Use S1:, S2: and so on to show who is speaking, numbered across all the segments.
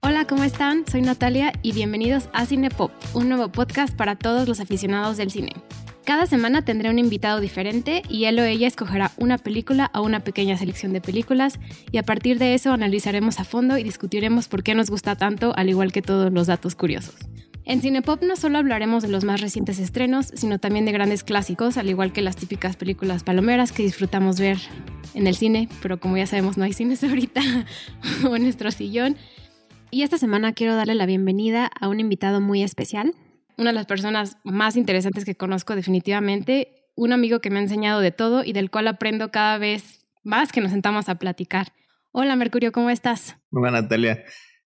S1: Hola, ¿cómo están? Soy Natalia y bienvenidos a Cinepop, un nuevo podcast para todos los aficionados del cine. Cada semana tendré un invitado diferente y él o ella escogerá una película o una pequeña selección de películas y a partir de eso analizaremos a fondo y discutiremos por qué nos gusta tanto, al igual que todos los datos curiosos. En Cinepop no solo hablaremos de los más recientes estrenos, sino también de grandes clásicos, al igual que las típicas películas palomeras que disfrutamos ver en el cine, pero como ya sabemos no hay cines ahorita o en nuestro sillón. Y esta semana quiero darle la bienvenida a un invitado muy especial, una de las personas más interesantes que conozco definitivamente, un amigo que me ha enseñado de todo y del cual aprendo cada vez más que nos sentamos a platicar. Hola Mercurio, ¿cómo estás?
S2: Hola Natalia,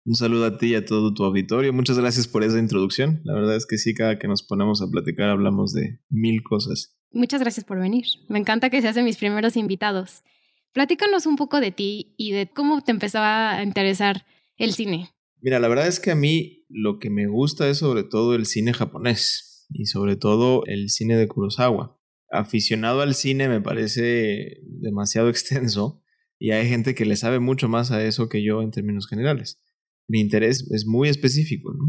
S2: un saludo a ti y a todo tu auditorio. Muchas gracias por esa introducción. La verdad es que sí, cada que nos ponemos a platicar hablamos de mil cosas.
S1: Muchas gracias por venir. Me encanta que seas de mis primeros invitados. Platícanos un poco de ti y de cómo te empezó a interesar el cine.
S2: Mira, la verdad es que a mí lo que me gusta es sobre todo el cine japonés y sobre todo el cine de Kurosawa. Aficionado al cine me parece demasiado extenso y hay gente que le sabe mucho más a eso que yo en términos generales. Mi interés es muy específico. ¿no?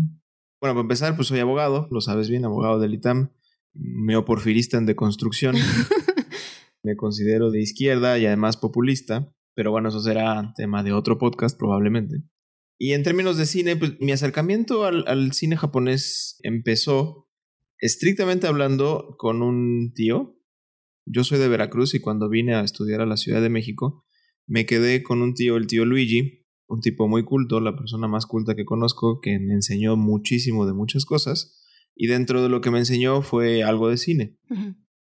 S2: Bueno, para empezar, pues soy abogado, lo sabes bien, abogado del ITAM, neoporfirista en deconstrucción. me considero de izquierda y además populista, pero bueno, eso será tema de otro podcast probablemente. Y en términos de cine, pues mi acercamiento al, cine japonés empezó estrictamente hablando con un tío. Yo soy de Veracruz y cuando vine a estudiar a la Ciudad de México, me quedé con un tío, el tío Luigi, un tipo muy culto, la persona más culta que conozco, que me enseñó muchísimo de muchas cosas. Y dentro de lo que me enseñó fue algo de cine.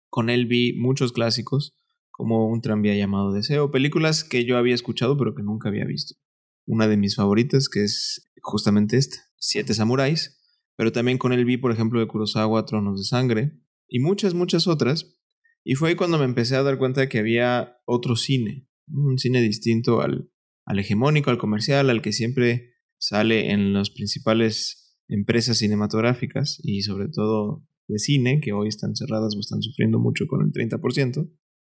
S2: Con él vi muchos clásicos, como Un tranvía llamado Deseo, películas que yo había escuchado pero que nunca había visto una de mis favoritas, que es justamente esta, Siete Samuráis, pero también con el vi, por ejemplo, de Kurosawa, Tronos de Sangre, y muchas, muchas otras. Y fue ahí cuando me empecé a dar cuenta de que había otro cine, un cine distinto al, al hegemónico, al comercial, al que siempre sale en las principales empresas cinematográficas y sobre todo de cine, que hoy están cerradas o están sufriendo mucho con el 30%,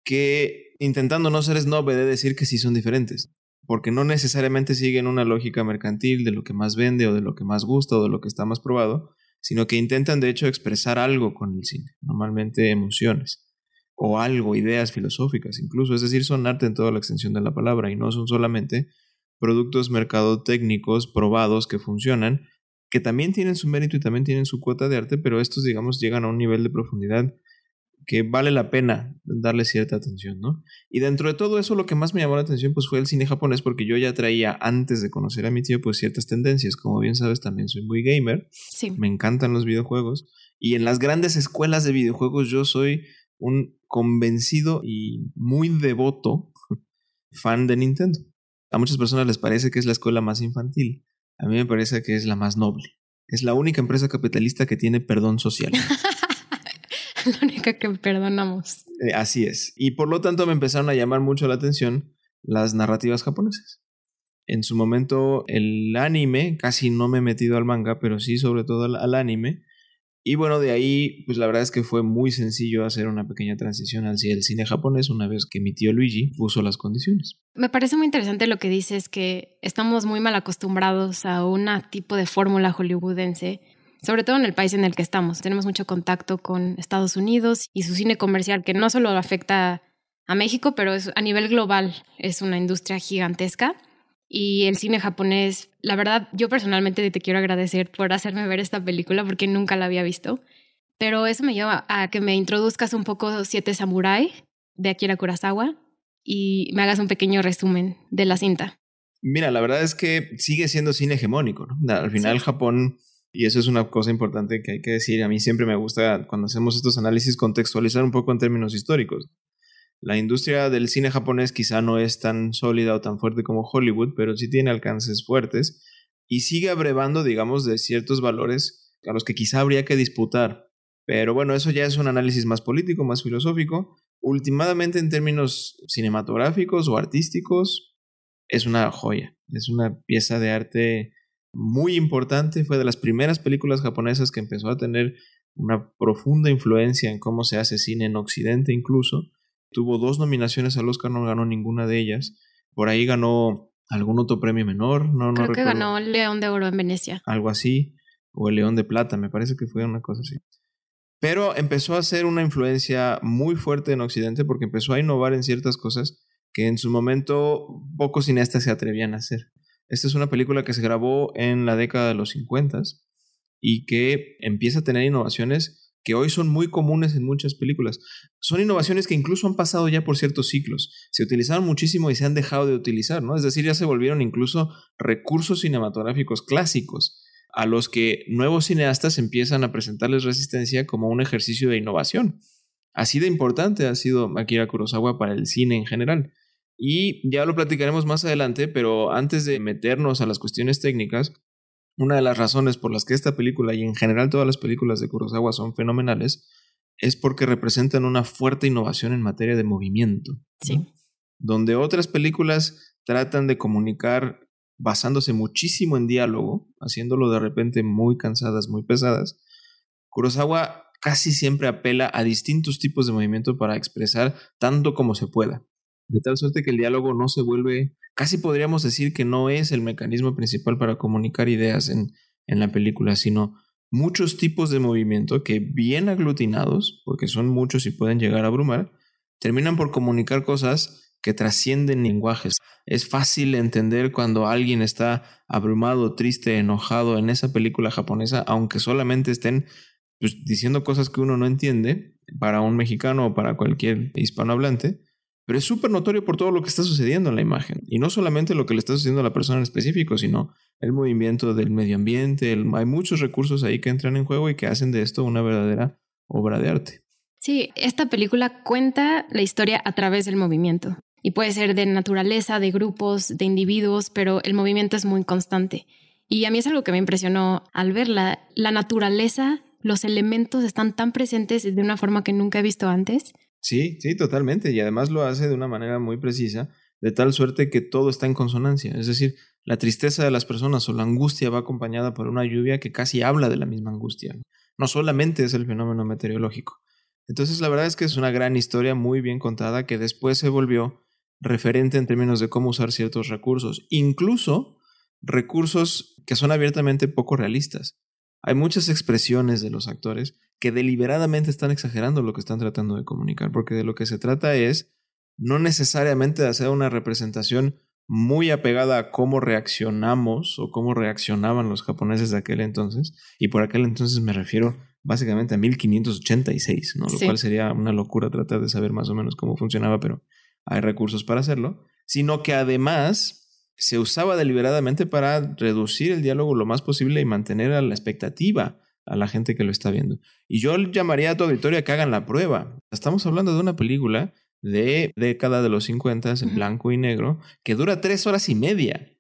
S2: que intentando no ser snob de decir que sí son diferentes porque no necesariamente siguen una lógica mercantil de lo que más vende o de lo que más gusta o de lo que está más probado, sino que intentan de hecho expresar algo con el cine, normalmente emociones o algo, ideas filosóficas incluso, es decir, son arte en toda la extensión de la palabra y no son solamente productos mercadotécnicos probados que funcionan, que también tienen su mérito y también tienen su cuota de arte, pero estos digamos llegan a un nivel de profundidad que vale la pena darle cierta atención, ¿no? Y dentro de todo eso lo que más me llamó la atención pues fue el cine japonés porque yo ya traía antes de conocer a mi tío pues ciertas tendencias, como bien sabes también soy muy gamer,
S1: sí.
S2: me encantan los videojuegos y en las grandes escuelas de videojuegos yo soy un convencido y muy devoto fan de Nintendo. A muchas personas les parece que es la escuela más infantil, a mí me parece que es la más noble. Es la única empresa capitalista que tiene perdón social.
S1: la única que perdonamos.
S2: Eh, así es. Y por lo tanto me empezaron a llamar mucho la atención las narrativas japonesas. En su momento el anime, casi no me he metido al manga, pero sí sobre todo al, anime. Y bueno, de ahí, pues la verdad es que fue muy sencillo hacer una pequeña transición hacia el cine japonés una vez que mi tío Luigi puso las condiciones.
S1: Me parece muy interesante lo que dices, que estamos muy mal acostumbrados a un tipo de fórmula hollywoodense sobre todo en el país en el que estamos. Tenemos mucho contacto con Estados Unidos y su cine comercial, que no solo afecta a México, pero es, a nivel global es una industria gigantesca. Y el cine japonés, la verdad, yo personalmente te quiero agradecer por hacerme ver esta película porque nunca la había visto. Pero eso me lleva a que me introduzcas un poco Siete Samurai de Akira Kurosawa y me hagas un pequeño resumen de la cinta.
S2: Mira, la verdad es que sigue siendo cine hegemónico. ¿no? Al final Japón y eso es una cosa importante que hay que decir. A mí siempre me gusta, cuando hacemos estos análisis, contextualizar un poco en términos históricos. La industria del cine japonés quizá no es tan sólida o tan fuerte como Hollywood, pero sí tiene alcances fuertes y sigue abrevando, digamos, de ciertos valores a los que quizá habría que disputar. Pero bueno, eso ya es un análisis más político, más filosófico. Últimamente, en términos cinematográficos o artísticos, es una joya, es una pieza de arte muy importante, fue de las primeras películas japonesas que empezó a tener una profunda influencia en cómo se hace cine en Occidente incluso. Tuvo dos nominaciones al Oscar, no ganó ninguna de ellas. Por ahí ganó algún otro premio menor, no, no
S1: Creo que ganó el León de Oro en Venecia.
S2: Algo así, o el León de Plata, me parece que fue una cosa así. Pero empezó a ser una influencia muy fuerte en Occidente porque empezó a innovar en ciertas cosas que en su momento pocos cineastas se atrevían a hacer. Esta es una película que se grabó en la década de los 50 y que empieza a tener innovaciones que hoy son muy comunes en muchas películas. Son innovaciones que incluso han pasado ya por ciertos ciclos. Se utilizaron muchísimo y se han dejado de utilizar, ¿no? Es decir, ya se volvieron incluso recursos cinematográficos clásicos a los que nuevos cineastas empiezan a presentarles resistencia como un ejercicio de innovación. Así de importante ha sido Akira Kurosawa para el cine en general. Y ya lo platicaremos más adelante, pero antes de meternos a las cuestiones técnicas, una de las razones por las que esta película y en general todas las películas de Kurosawa son fenomenales es porque representan una fuerte innovación en materia de movimiento.
S1: Sí.
S2: Donde otras películas tratan de comunicar basándose muchísimo en diálogo, haciéndolo de repente muy cansadas, muy pesadas, Kurosawa casi siempre apela a distintos tipos de movimiento para expresar tanto como se pueda. De tal suerte que el diálogo no se vuelve, casi podríamos decir que no es el mecanismo principal para comunicar ideas en, en la película, sino muchos tipos de movimiento que bien aglutinados, porque son muchos y pueden llegar a abrumar, terminan por comunicar cosas que trascienden lenguajes. Es fácil entender cuando alguien está abrumado, triste, enojado en esa película japonesa, aunque solamente estén pues, diciendo cosas que uno no entiende para un mexicano o para cualquier hispanohablante. Pero es súper notorio por todo lo que está sucediendo en la imagen. Y no solamente lo que le está sucediendo a la persona en específico, sino el movimiento del medio ambiente. hay muchos recursos ahí que entran en juego y que hacen de esto una verdadera obra de arte.
S1: Sí, esta película cuenta la historia a través del movimiento. Y puede ser de naturaleza, de grupos, de individuos, pero el movimiento es muy constante. Y a mí es algo que me impresionó al verla. La naturaleza, los elementos están tan presentes de una forma que nunca he visto antes
S2: Sí, sí, totalmente. Y además lo hace de una manera muy precisa, de tal suerte que todo está en consonancia. Es decir, la tristeza de las personas o la angustia va acompañada por una lluvia que casi habla de la misma angustia. No solamente es el fenómeno meteorológico. Entonces, la verdad es que es una gran historia muy bien contada que después se volvió referente en términos de cómo usar ciertos recursos, incluso recursos que son abiertamente poco realistas. Hay muchas expresiones de los actores que deliberadamente están exagerando lo que están tratando de comunicar, porque de lo que se trata es no necesariamente de hacer una representación muy apegada a cómo reaccionamos o cómo reaccionaban los japoneses de aquel entonces, y por aquel entonces me refiero básicamente a 1586, ¿no? lo cual sería una locura tratar de saber más o menos cómo funcionaba, pero hay recursos para hacerlo, sino que además se usaba deliberadamente para reducir el diálogo lo más posible y mantener a la expectativa a la gente que lo está viendo. Y yo llamaría a tu auditorio a que hagan la prueba. Estamos hablando de una película de década de los 50 en blanco y negro que dura tres horas y media.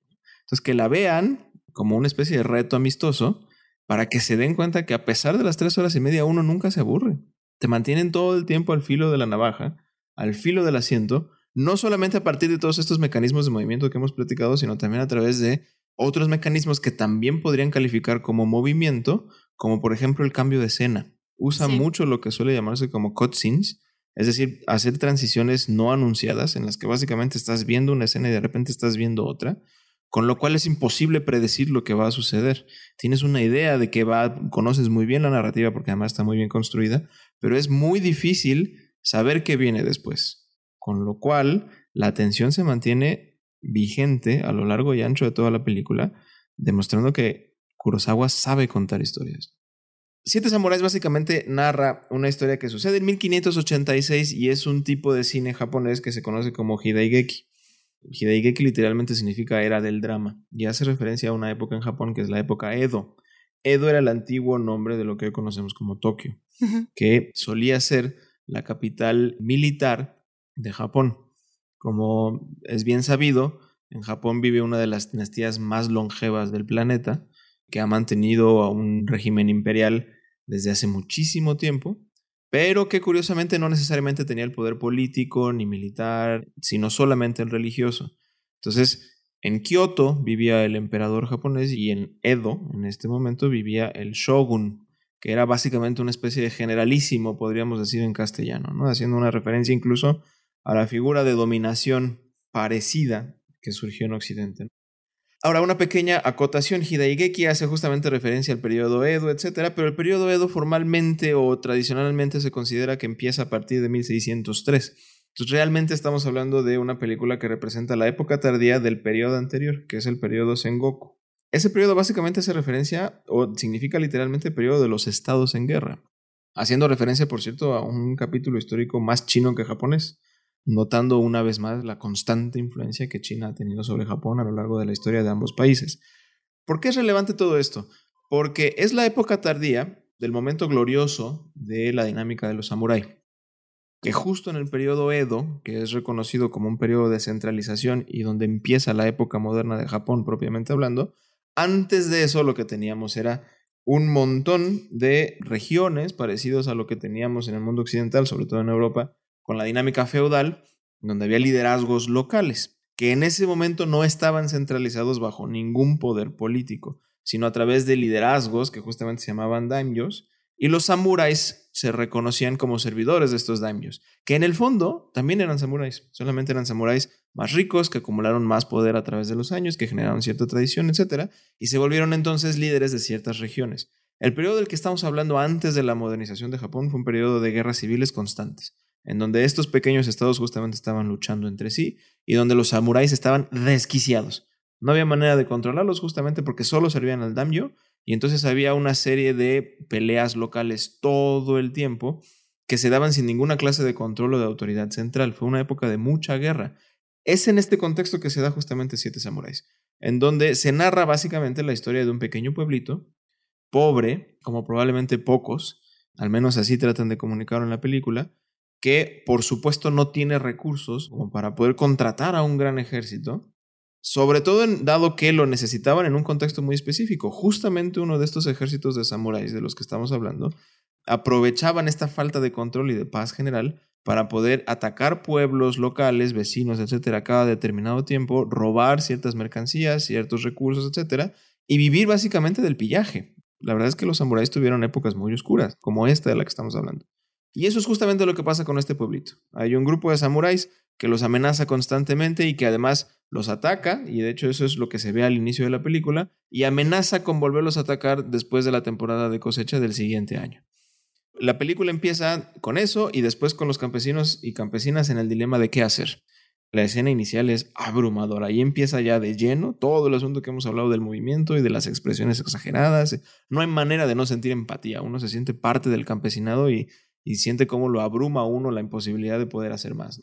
S2: Entonces, que la vean como una especie de reto amistoso para que se den cuenta que a pesar de las tres horas y media uno nunca se aburre. Te mantienen todo el tiempo al filo de la navaja, al filo del asiento, no solamente a partir de todos estos mecanismos de movimiento que hemos platicado, sino también a través de otros mecanismos que también podrían calificar como movimiento, como por ejemplo el cambio de escena. Usa mucho lo que suele llamarse como cutscenes, es decir, hacer transiciones no anunciadas en las que básicamente estás viendo una escena y de repente estás viendo otra, con lo cual es imposible predecir lo que va a suceder. Tienes una idea de que va, conoces muy bien la narrativa porque además está muy bien construida, pero es muy difícil saber qué viene después. Con lo cual, la atención se mantiene vigente a lo largo y ancho de toda la película, demostrando que Kurosawa sabe contar historias. Siete Samuráis básicamente narra una historia que sucede en 1586 y es un tipo de cine japonés que se conoce como Hidaigeki. Hidaigeki literalmente significa era del drama y hace referencia a una época en Japón que es la época Edo. Edo era el antiguo nombre de lo que hoy conocemos como Tokio, que solía ser la capital militar de Japón. Como es bien sabido, en Japón vive una de las dinastías más longevas del planeta que ha mantenido a un régimen imperial desde hace muchísimo tiempo, pero que curiosamente no necesariamente tenía el poder político ni militar, sino solamente el religioso. Entonces, en Kioto vivía el emperador japonés y en Edo, en este momento, vivía el shogun, que era básicamente una especie de generalísimo, podríamos decir en castellano, ¿no? haciendo una referencia incluso a la figura de dominación parecida que surgió en Occidente. Ahora, una pequeña acotación, Hidaigeki hace justamente referencia al periodo Edo, etc., pero el periodo Edo formalmente o tradicionalmente se considera que empieza a partir de 1603. Entonces, realmente estamos hablando de una película que representa la época tardía del periodo anterior, que es el periodo Sengoku. Ese periodo básicamente hace referencia, o significa literalmente el periodo de los estados en guerra, haciendo referencia, por cierto, a un capítulo histórico más chino que japonés notando una vez más la constante influencia que China ha tenido sobre Japón a lo largo de la historia de ambos países. ¿Por qué es relevante todo esto? Porque es la época tardía del momento glorioso de la dinámica de los samuráis, que justo en el periodo Edo, que es reconocido como un periodo de centralización y donde empieza la época moderna de Japón propiamente hablando, antes de eso lo que teníamos era un montón de regiones parecidos a lo que teníamos en el mundo occidental, sobre todo en Europa, con la dinámica feudal, donde había liderazgos locales, que en ese momento no estaban centralizados bajo ningún poder político, sino a través de liderazgos que justamente se llamaban daimyos, y los samuráis se reconocían como servidores de estos daimyos, que en el fondo también eran samuráis, solamente eran samuráis más ricos, que acumularon más poder a través de los años, que generaron cierta tradición, etc., y se volvieron entonces líderes de ciertas regiones. El periodo del que estamos hablando antes de la modernización de Japón fue un periodo de guerras civiles constantes en donde estos pequeños estados justamente estaban luchando entre sí y donde los samuráis estaban desquiciados. No había manera de controlarlos justamente porque solo servían al daimyo y entonces había una serie de peleas locales todo el tiempo que se daban sin ninguna clase de control o de autoridad central. Fue una época de mucha guerra. Es en este contexto que se da justamente Siete Samuráis, en donde se narra básicamente la historia de un pequeño pueblito, pobre, como probablemente pocos, al menos así tratan de comunicarlo en la película, que por supuesto no tiene recursos como para poder contratar a un gran ejército, sobre todo dado que lo necesitaban en un contexto muy específico. Justamente uno de estos ejércitos de samuráis de los que estamos hablando aprovechaban esta falta de control y de paz general para poder atacar pueblos locales, vecinos, etcétera, cada determinado tiempo, robar ciertas mercancías, ciertos recursos, etcétera, y vivir básicamente del pillaje. La verdad es que los samuráis tuvieron épocas muy oscuras, como esta de la que estamos hablando. Y eso es justamente lo que pasa con este pueblito. Hay un grupo de samuráis que los amenaza constantemente y que además los ataca, y de hecho eso es lo que se ve al inicio de la película, y amenaza con volverlos a atacar después de la temporada de cosecha del siguiente año. La película empieza con eso y después con los campesinos y campesinas en el dilema de qué hacer. La escena inicial es abrumadora y empieza ya de lleno todo el asunto que hemos hablado del movimiento y de las expresiones exageradas. No hay manera de no sentir empatía, uno se siente parte del campesinado y y siente cómo lo abruma a uno la imposibilidad de poder hacer más.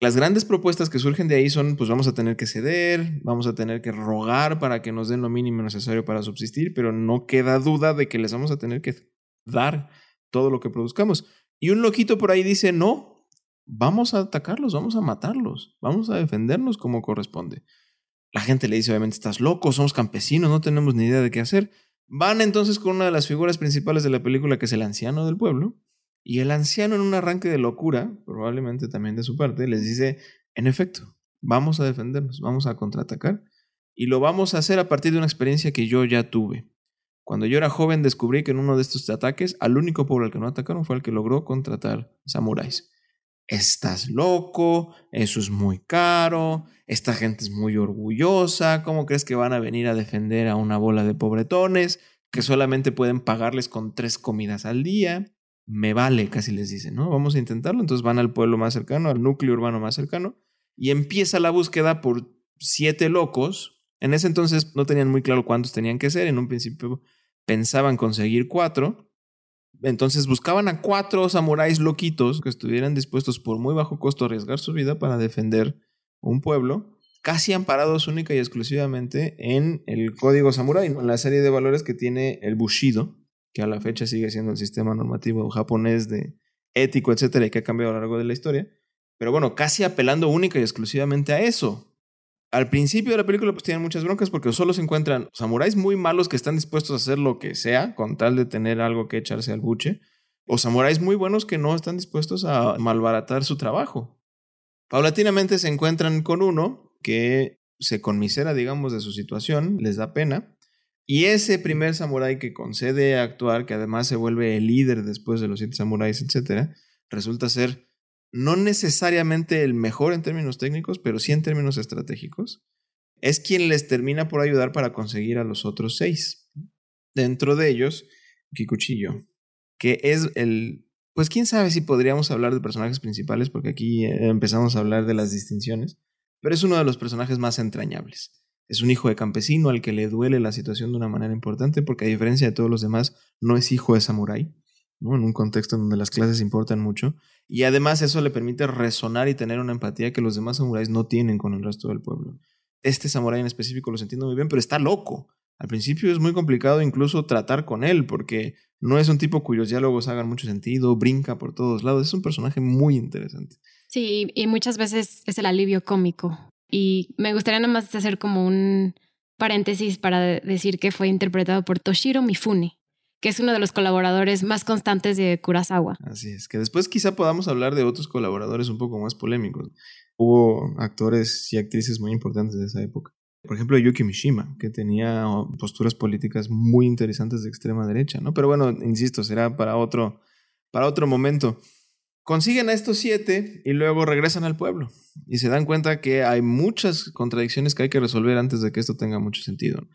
S2: Las grandes propuestas que surgen de ahí son, pues vamos a tener que ceder, vamos a tener que rogar para que nos den lo mínimo necesario para subsistir, pero no queda duda de que les vamos a tener que dar todo lo que produzcamos. Y un loquito por ahí dice, no, vamos a atacarlos, vamos a matarlos, vamos a defendernos como corresponde. La gente le dice, obviamente, estás loco, somos campesinos, no tenemos ni idea de qué hacer. Van entonces con una de las figuras principales de la película, que es el anciano del pueblo, y el anciano en un arranque de locura, probablemente también de su parte, les dice, en efecto, vamos a defendernos, vamos a contraatacar y lo vamos a hacer a partir de una experiencia que yo ya tuve. Cuando yo era joven descubrí que en uno de estos ataques al único pueblo al que no atacaron fue el que logró contratar samuráis. Estás loco, eso es muy caro, esta gente es muy orgullosa, ¿cómo crees que van a venir a defender a una bola de pobretones que solamente pueden pagarles con tres comidas al día? Me vale, casi les dicen, ¿no? Vamos a intentarlo. Entonces van al pueblo más cercano, al núcleo urbano más cercano, y empieza la búsqueda por siete locos. En ese entonces no tenían muy claro cuántos tenían que ser. En un principio pensaban conseguir cuatro. Entonces buscaban a cuatro samuráis loquitos que estuvieran dispuestos por muy bajo costo a arriesgar su vida para defender un pueblo, casi amparados única y exclusivamente en el código samurái, en la serie de valores que tiene el Bushido, que a la fecha sigue siendo el sistema normativo japonés de ético, etcétera, y que ha cambiado a lo largo de la historia. Pero bueno, casi apelando única y exclusivamente a eso. Al principio de la película pues tienen muchas broncas porque solo se encuentran samuráis muy malos que están dispuestos a hacer lo que sea con tal de tener algo que echarse al buche, o samuráis muy buenos que no están dispuestos a malbaratar su trabajo. Paulatinamente se encuentran con uno que se conmisera, digamos, de su situación, les da pena, Y ese primer samurái que concede actuar, que además se vuelve el líder después de los siete samuráis, etc., resulta ser no necesariamente el mejor en términos técnicos, pero sí en términos estratégicos, es quien les termina por ayudar para conseguir a los otros seis. Dentro de ellos, Kikuchiyo, que es el... Pues quién sabe si podríamos hablar de personajes principales, porque aquí eh, empezamos a hablar de las distinciones, pero es uno de los personajes más entrañables. Es un hijo de campesino al que le duele la situación de una manera importante, porque a diferencia de todos los demás, no es hijo de samurái, ¿no? en un contexto donde las clases importan mucho, y además eso le permite resonar y tener una empatía que los demás samuráis no tienen con el resto del pueblo. Este samurái en específico lo entiendo muy bien, pero está loco. Al principio es muy complicado incluso tratar con él, porque no es un tipo cuyos diálogos hagan mucho sentido, brinca por todos lados, es un personaje muy interesante.
S1: Sí, y muchas veces es el alivio cómico. Y me gustaría nada más hacer como un paréntesis para decir que fue interpretado por Toshiro Mifune, que es uno de los colaboradores más constantes de Kurosawa.
S2: Así es, que después quizá podamos hablar de otros colaboradores un poco más polémicos. Hubo actores y actrices muy importantes de esa época. Por ejemplo, Yuki Mishima, que tenía posturas políticas muy interesantes de extrema derecha, ¿no? Pero bueno, insisto, será para otro, para otro momento. Consiguen a estos siete y luego regresan al pueblo y se dan cuenta que hay muchas contradicciones que hay que resolver antes de que esto tenga mucho sentido.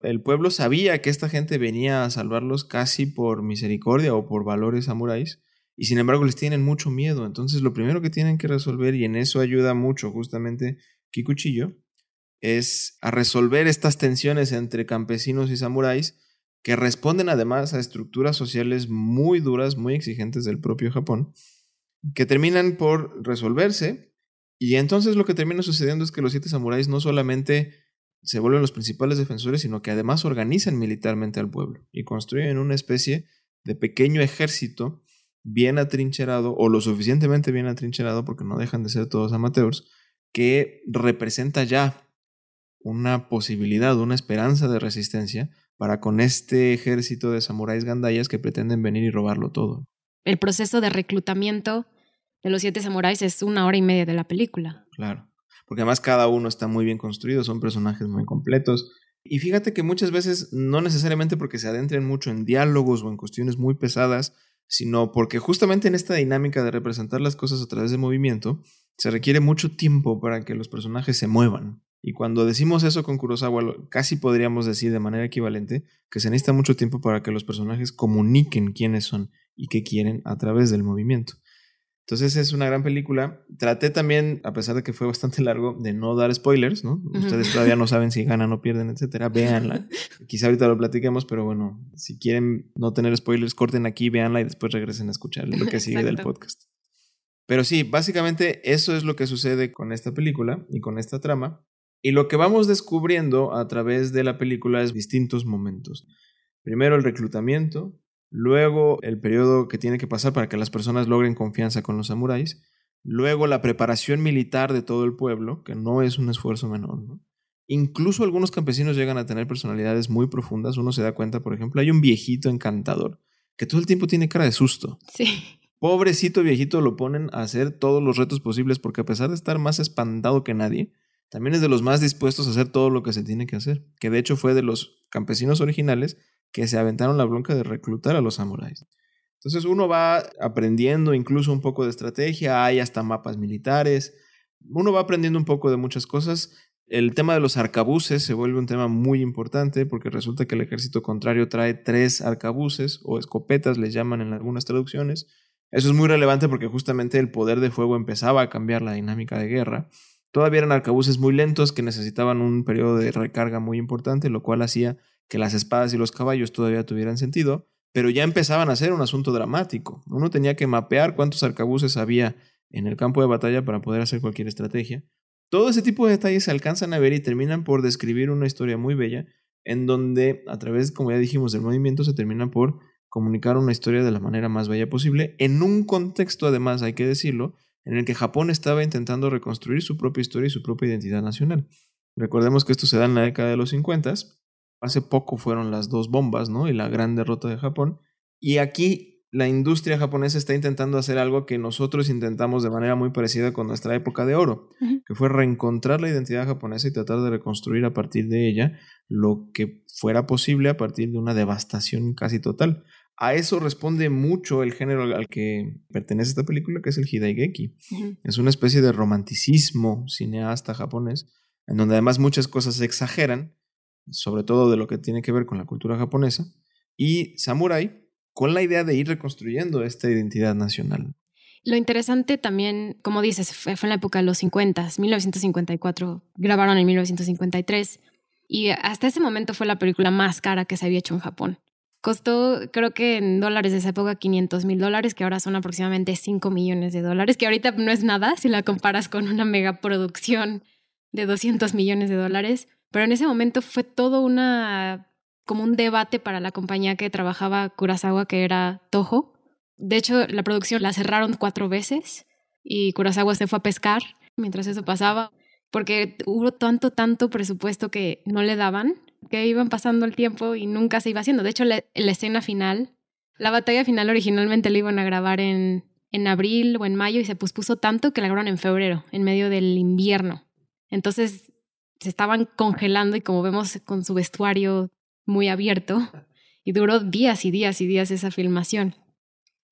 S2: El pueblo sabía que esta gente venía a salvarlos casi por misericordia o por valores samuráis y sin embargo les tienen mucho miedo. Entonces lo primero que tienen que resolver y en eso ayuda mucho justamente Kikuchillo es a resolver estas tensiones entre campesinos y samuráis que responden además a estructuras sociales muy duras, muy exigentes del propio Japón, que terminan por resolverse y entonces lo que termina sucediendo es que los siete samuráis no solamente se vuelven los principales defensores, sino que además organizan militarmente al pueblo y construyen una especie de pequeño ejército bien atrincherado o lo suficientemente bien atrincherado porque no dejan de ser todos amateurs que representa ya una posibilidad, una esperanza de resistencia para con este ejército de samuráis gandayas que pretenden venir y robarlo todo.
S1: El proceso de reclutamiento de los siete samuráis es una hora y media de la película.
S2: Claro, porque además cada uno está muy bien construido, son personajes muy completos. Y fíjate que muchas veces, no necesariamente porque se adentren mucho en diálogos o en cuestiones muy pesadas, sino porque justamente en esta dinámica de representar las cosas a través de movimiento, se requiere mucho tiempo para que los personajes se muevan. Y cuando decimos eso con Kurosawa, casi podríamos decir de manera equivalente que se necesita mucho tiempo para que los personajes comuniquen quiénes son y qué quieren a través del movimiento. Entonces es una gran película. Traté también, a pesar de que fue bastante largo, de no dar spoilers, ¿no? Ustedes todavía no saben si ganan o pierden, etcétera. Véanla. Quizá ahorita lo platiquemos, pero bueno, si quieren no tener spoilers, corten aquí, véanla y después regresen a escuchar lo que sigue del podcast. Pero sí, básicamente eso es lo que sucede con esta película y con esta trama. Y lo que vamos descubriendo a través de la película es distintos momentos. Primero el reclutamiento, luego el periodo que tiene que pasar para que las personas logren confianza con los samuráis, luego la preparación militar de todo el pueblo, que no es un esfuerzo menor. Incluso algunos campesinos llegan a tener personalidades muy profundas. Uno se da cuenta, por ejemplo, hay un viejito encantador que todo el tiempo tiene cara de susto.
S1: Sí.
S2: Pobrecito viejito lo ponen a hacer todos los retos posibles porque a pesar de estar más espantado que nadie, también es de los más dispuestos a hacer todo lo que se tiene que hacer, que de hecho fue de los campesinos originales que se aventaron la bronca de reclutar a los samuráis. Entonces uno va aprendiendo incluso un poco de estrategia, hay hasta mapas militares, uno va aprendiendo un poco de muchas cosas. El tema de los arcabuces se vuelve un tema muy importante porque resulta que el ejército contrario trae tres arcabuces o escopetas, les llaman en algunas traducciones. Eso es muy relevante porque justamente el poder de fuego empezaba a cambiar la dinámica de guerra Todavía eran arcabuces muy lentos que necesitaban un periodo de recarga muy importante, lo cual hacía que las espadas y los caballos todavía tuvieran sentido, pero ya empezaban a ser un asunto dramático. Uno tenía que mapear cuántos arcabuces había en el campo de batalla para poder hacer cualquier estrategia. Todo ese tipo de detalles se alcanzan a ver y terminan por describir una historia muy bella, en donde a través, como ya dijimos, del movimiento se termina por comunicar una historia de la manera más bella posible, en un contexto, además, hay que decirlo, en el que Japón estaba intentando reconstruir su propia historia y su propia identidad nacional. Recordemos que esto se da en la década de los 50. Hace poco fueron las dos bombas, ¿no? Y la gran derrota de Japón. Y aquí la industria japonesa está intentando hacer algo que nosotros intentamos de manera muy parecida con nuestra época de oro, que fue reencontrar la identidad japonesa y tratar de reconstruir a partir de ella lo que fuera posible a partir de una devastación casi total. A eso responde mucho el género al que pertenece esta película, que es el Hidaigeki. Es una especie de romanticismo cineasta japonés, en donde además muchas cosas se exageran, sobre todo de lo que tiene que ver con la cultura japonesa, y Samurai con la idea de ir reconstruyendo esta identidad nacional.
S1: Lo interesante también, como dices, fue, en la época de los 50, 1954, grabaron en 1953 y hasta ese momento fue la película más cara que se había hecho en Japón. Costó, creo que en dólares de esa época, 500 mil dólares, que ahora son aproximadamente 5 millones de dólares, que ahorita no es nada si la comparas con una megaproducción de 200 millones de dólares. Pero en ese momento fue todo una como un debate para la compañía que trabajaba Kurosawa, que era Toho. De hecho, la producción la cerraron cuatro veces y Kurosawa se fue a pescar mientras eso pasaba, porque hubo tanto, tanto presupuesto que no le daban, que iban pasando el tiempo y nunca se iba haciendo. De hecho, la, escena final, la batalla final originalmente la iban a grabar en, en abril o en mayo y se pospuso tanto que la grabaron en febrero, en medio del invierno. Entonces se estaban congelando y como vemos con su vestuario muy abierto y duró días y días y días esa filmación.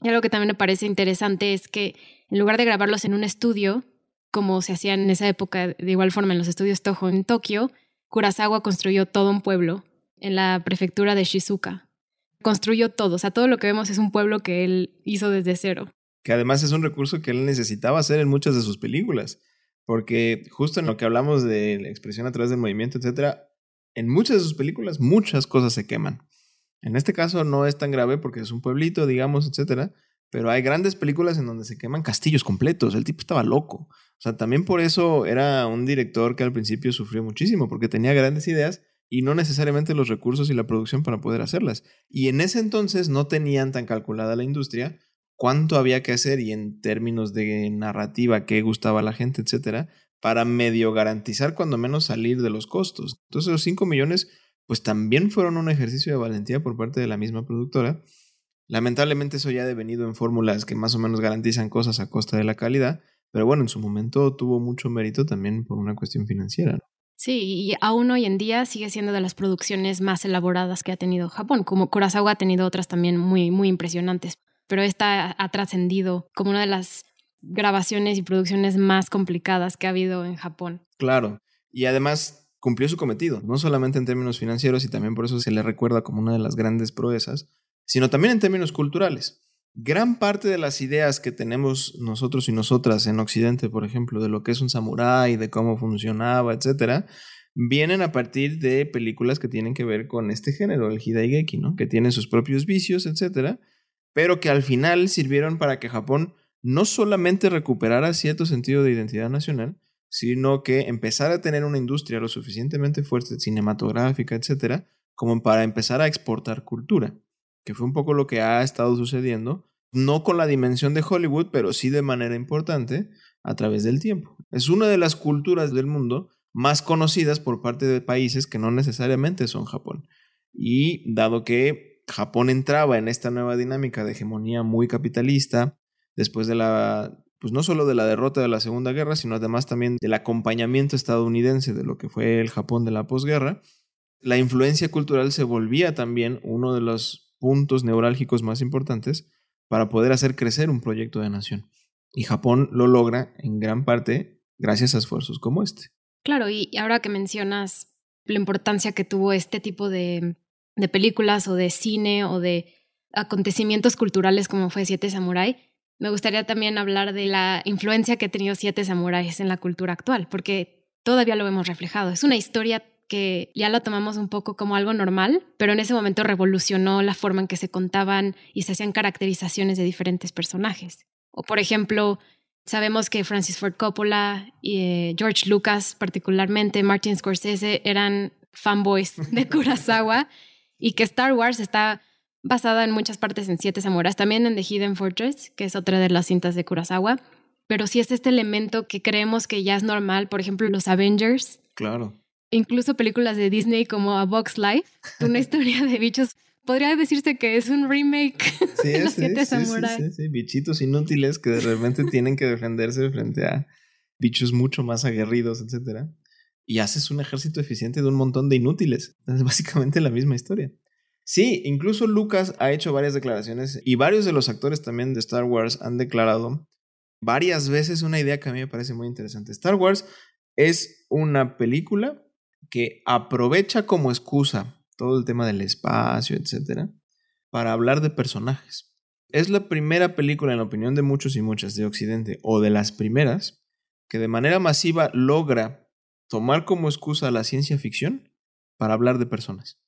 S1: Y algo que también me parece interesante es que en lugar de grabarlos en un estudio, como se hacía en esa época, de igual forma en los estudios Toho en Tokio, Kurosawa construyó todo un pueblo en la prefectura de Shizuka. Construyó todo, o sea, todo lo que vemos es un pueblo que él hizo desde cero.
S2: Que además es un recurso que él necesitaba hacer en muchas de sus películas, porque justo en lo que hablamos de la expresión a través del movimiento, etcétera, en muchas de sus películas muchas cosas se queman. En este caso no es tan grave porque es un pueblito, digamos, etcétera, pero hay grandes películas en donde se queman castillos completos. El tipo estaba loco. O sea, también por eso era un director que al principio sufrió muchísimo porque tenía grandes ideas y no necesariamente los recursos y la producción para poder hacerlas. Y en ese entonces no tenían tan calculada la industria cuánto había que hacer y en términos de narrativa, qué gustaba a la gente, etcétera, para medio garantizar cuando menos salir de los costos. Entonces los 5 millones pues también fueron un ejercicio de valentía por parte de la misma productora. Lamentablemente eso ya ha devenido en fórmulas que más o menos garantizan cosas a costa de la calidad, pero bueno, en su momento tuvo mucho mérito también por una cuestión financiera.
S1: Sí, y aún hoy en día sigue siendo de las producciones más elaboradas que ha tenido Japón, como Kurosawa ha tenido otras también muy, muy impresionantes, pero esta ha trascendido como una de las grabaciones y producciones más complicadas que ha habido en Japón.
S2: Claro, y además cumplió su cometido, no solamente en términos financieros y también por eso se le recuerda como una de las grandes proezas, sino también en términos culturales. Gran parte de las ideas que tenemos nosotros y nosotras en Occidente, por ejemplo, de lo que es un samurái, de cómo funcionaba, etcétera, vienen a partir de películas que tienen que ver con este género, el Hidaigeki, ¿no? Que tienen sus propios vicios, etcétera, pero que al final sirvieron para que Japón no solamente recuperara cierto sentido de identidad nacional, sino que empezara a tener una industria lo suficientemente fuerte, cinematográfica, etcétera, como para empezar a exportar cultura, que fue un poco lo que ha estado sucediendo, no con la dimensión de Hollywood, pero sí de manera importante a través del tiempo. Es una de las culturas del mundo más conocidas por parte de países que no necesariamente son Japón. Y dado que Japón entraba en esta nueva dinámica de hegemonía muy capitalista, después de la, pues no solo de la derrota de la Segunda Guerra, sino además también del acompañamiento estadounidense de lo que fue el Japón de la posguerra, la influencia cultural se volvía también uno de los puntos neurálgicos más importantes para poder hacer crecer un proyecto de nación. Y Japón lo logra en gran parte gracias a esfuerzos como este.
S1: Claro, y ahora que mencionas la importancia que tuvo este tipo de, de películas o de cine o de acontecimientos culturales como fue Siete Samurai, me gustaría también hablar de la influencia que ha tenido Siete Samuráis en la cultura actual, porque todavía lo vemos reflejado. Es una historia que ya la tomamos un poco como algo normal, pero en ese momento revolucionó la forma en que se contaban y se hacían caracterizaciones de diferentes personajes. O por ejemplo, sabemos que Francis Ford Coppola y eh, George Lucas, particularmente Martin Scorsese, eran fanboys de Kurosawa y que Star Wars está basada en muchas partes en Siete Samuráis, también en The Hidden Fortress, que es otra de las cintas de Kurosawa, pero sí es este elemento que creemos que ya es normal, por ejemplo, los Avengers.
S2: Claro.
S1: Incluso películas de Disney como A Box Life, una historia de bichos podría decirse que es un remake de los siete samuráis.
S2: Sí, sí, bichitos inútiles que de repente tienen que defenderse frente a bichos mucho más aguerridos, etc. Y haces un ejército eficiente de un montón de inútiles. Es básicamente la misma historia. Sí, incluso Lucas ha hecho varias declaraciones y varios de los actores también de Star Wars han declarado varias veces una idea que a mí me parece muy interesante. Star Wars es una película que aprovecha como excusa todo el tema del espacio, etcétera, para hablar de personajes. Es la primera película, en la opinión de muchos y muchas de Occidente, o de las primeras, que de manera masiva logra tomar como excusa la ciencia ficción para hablar de personas.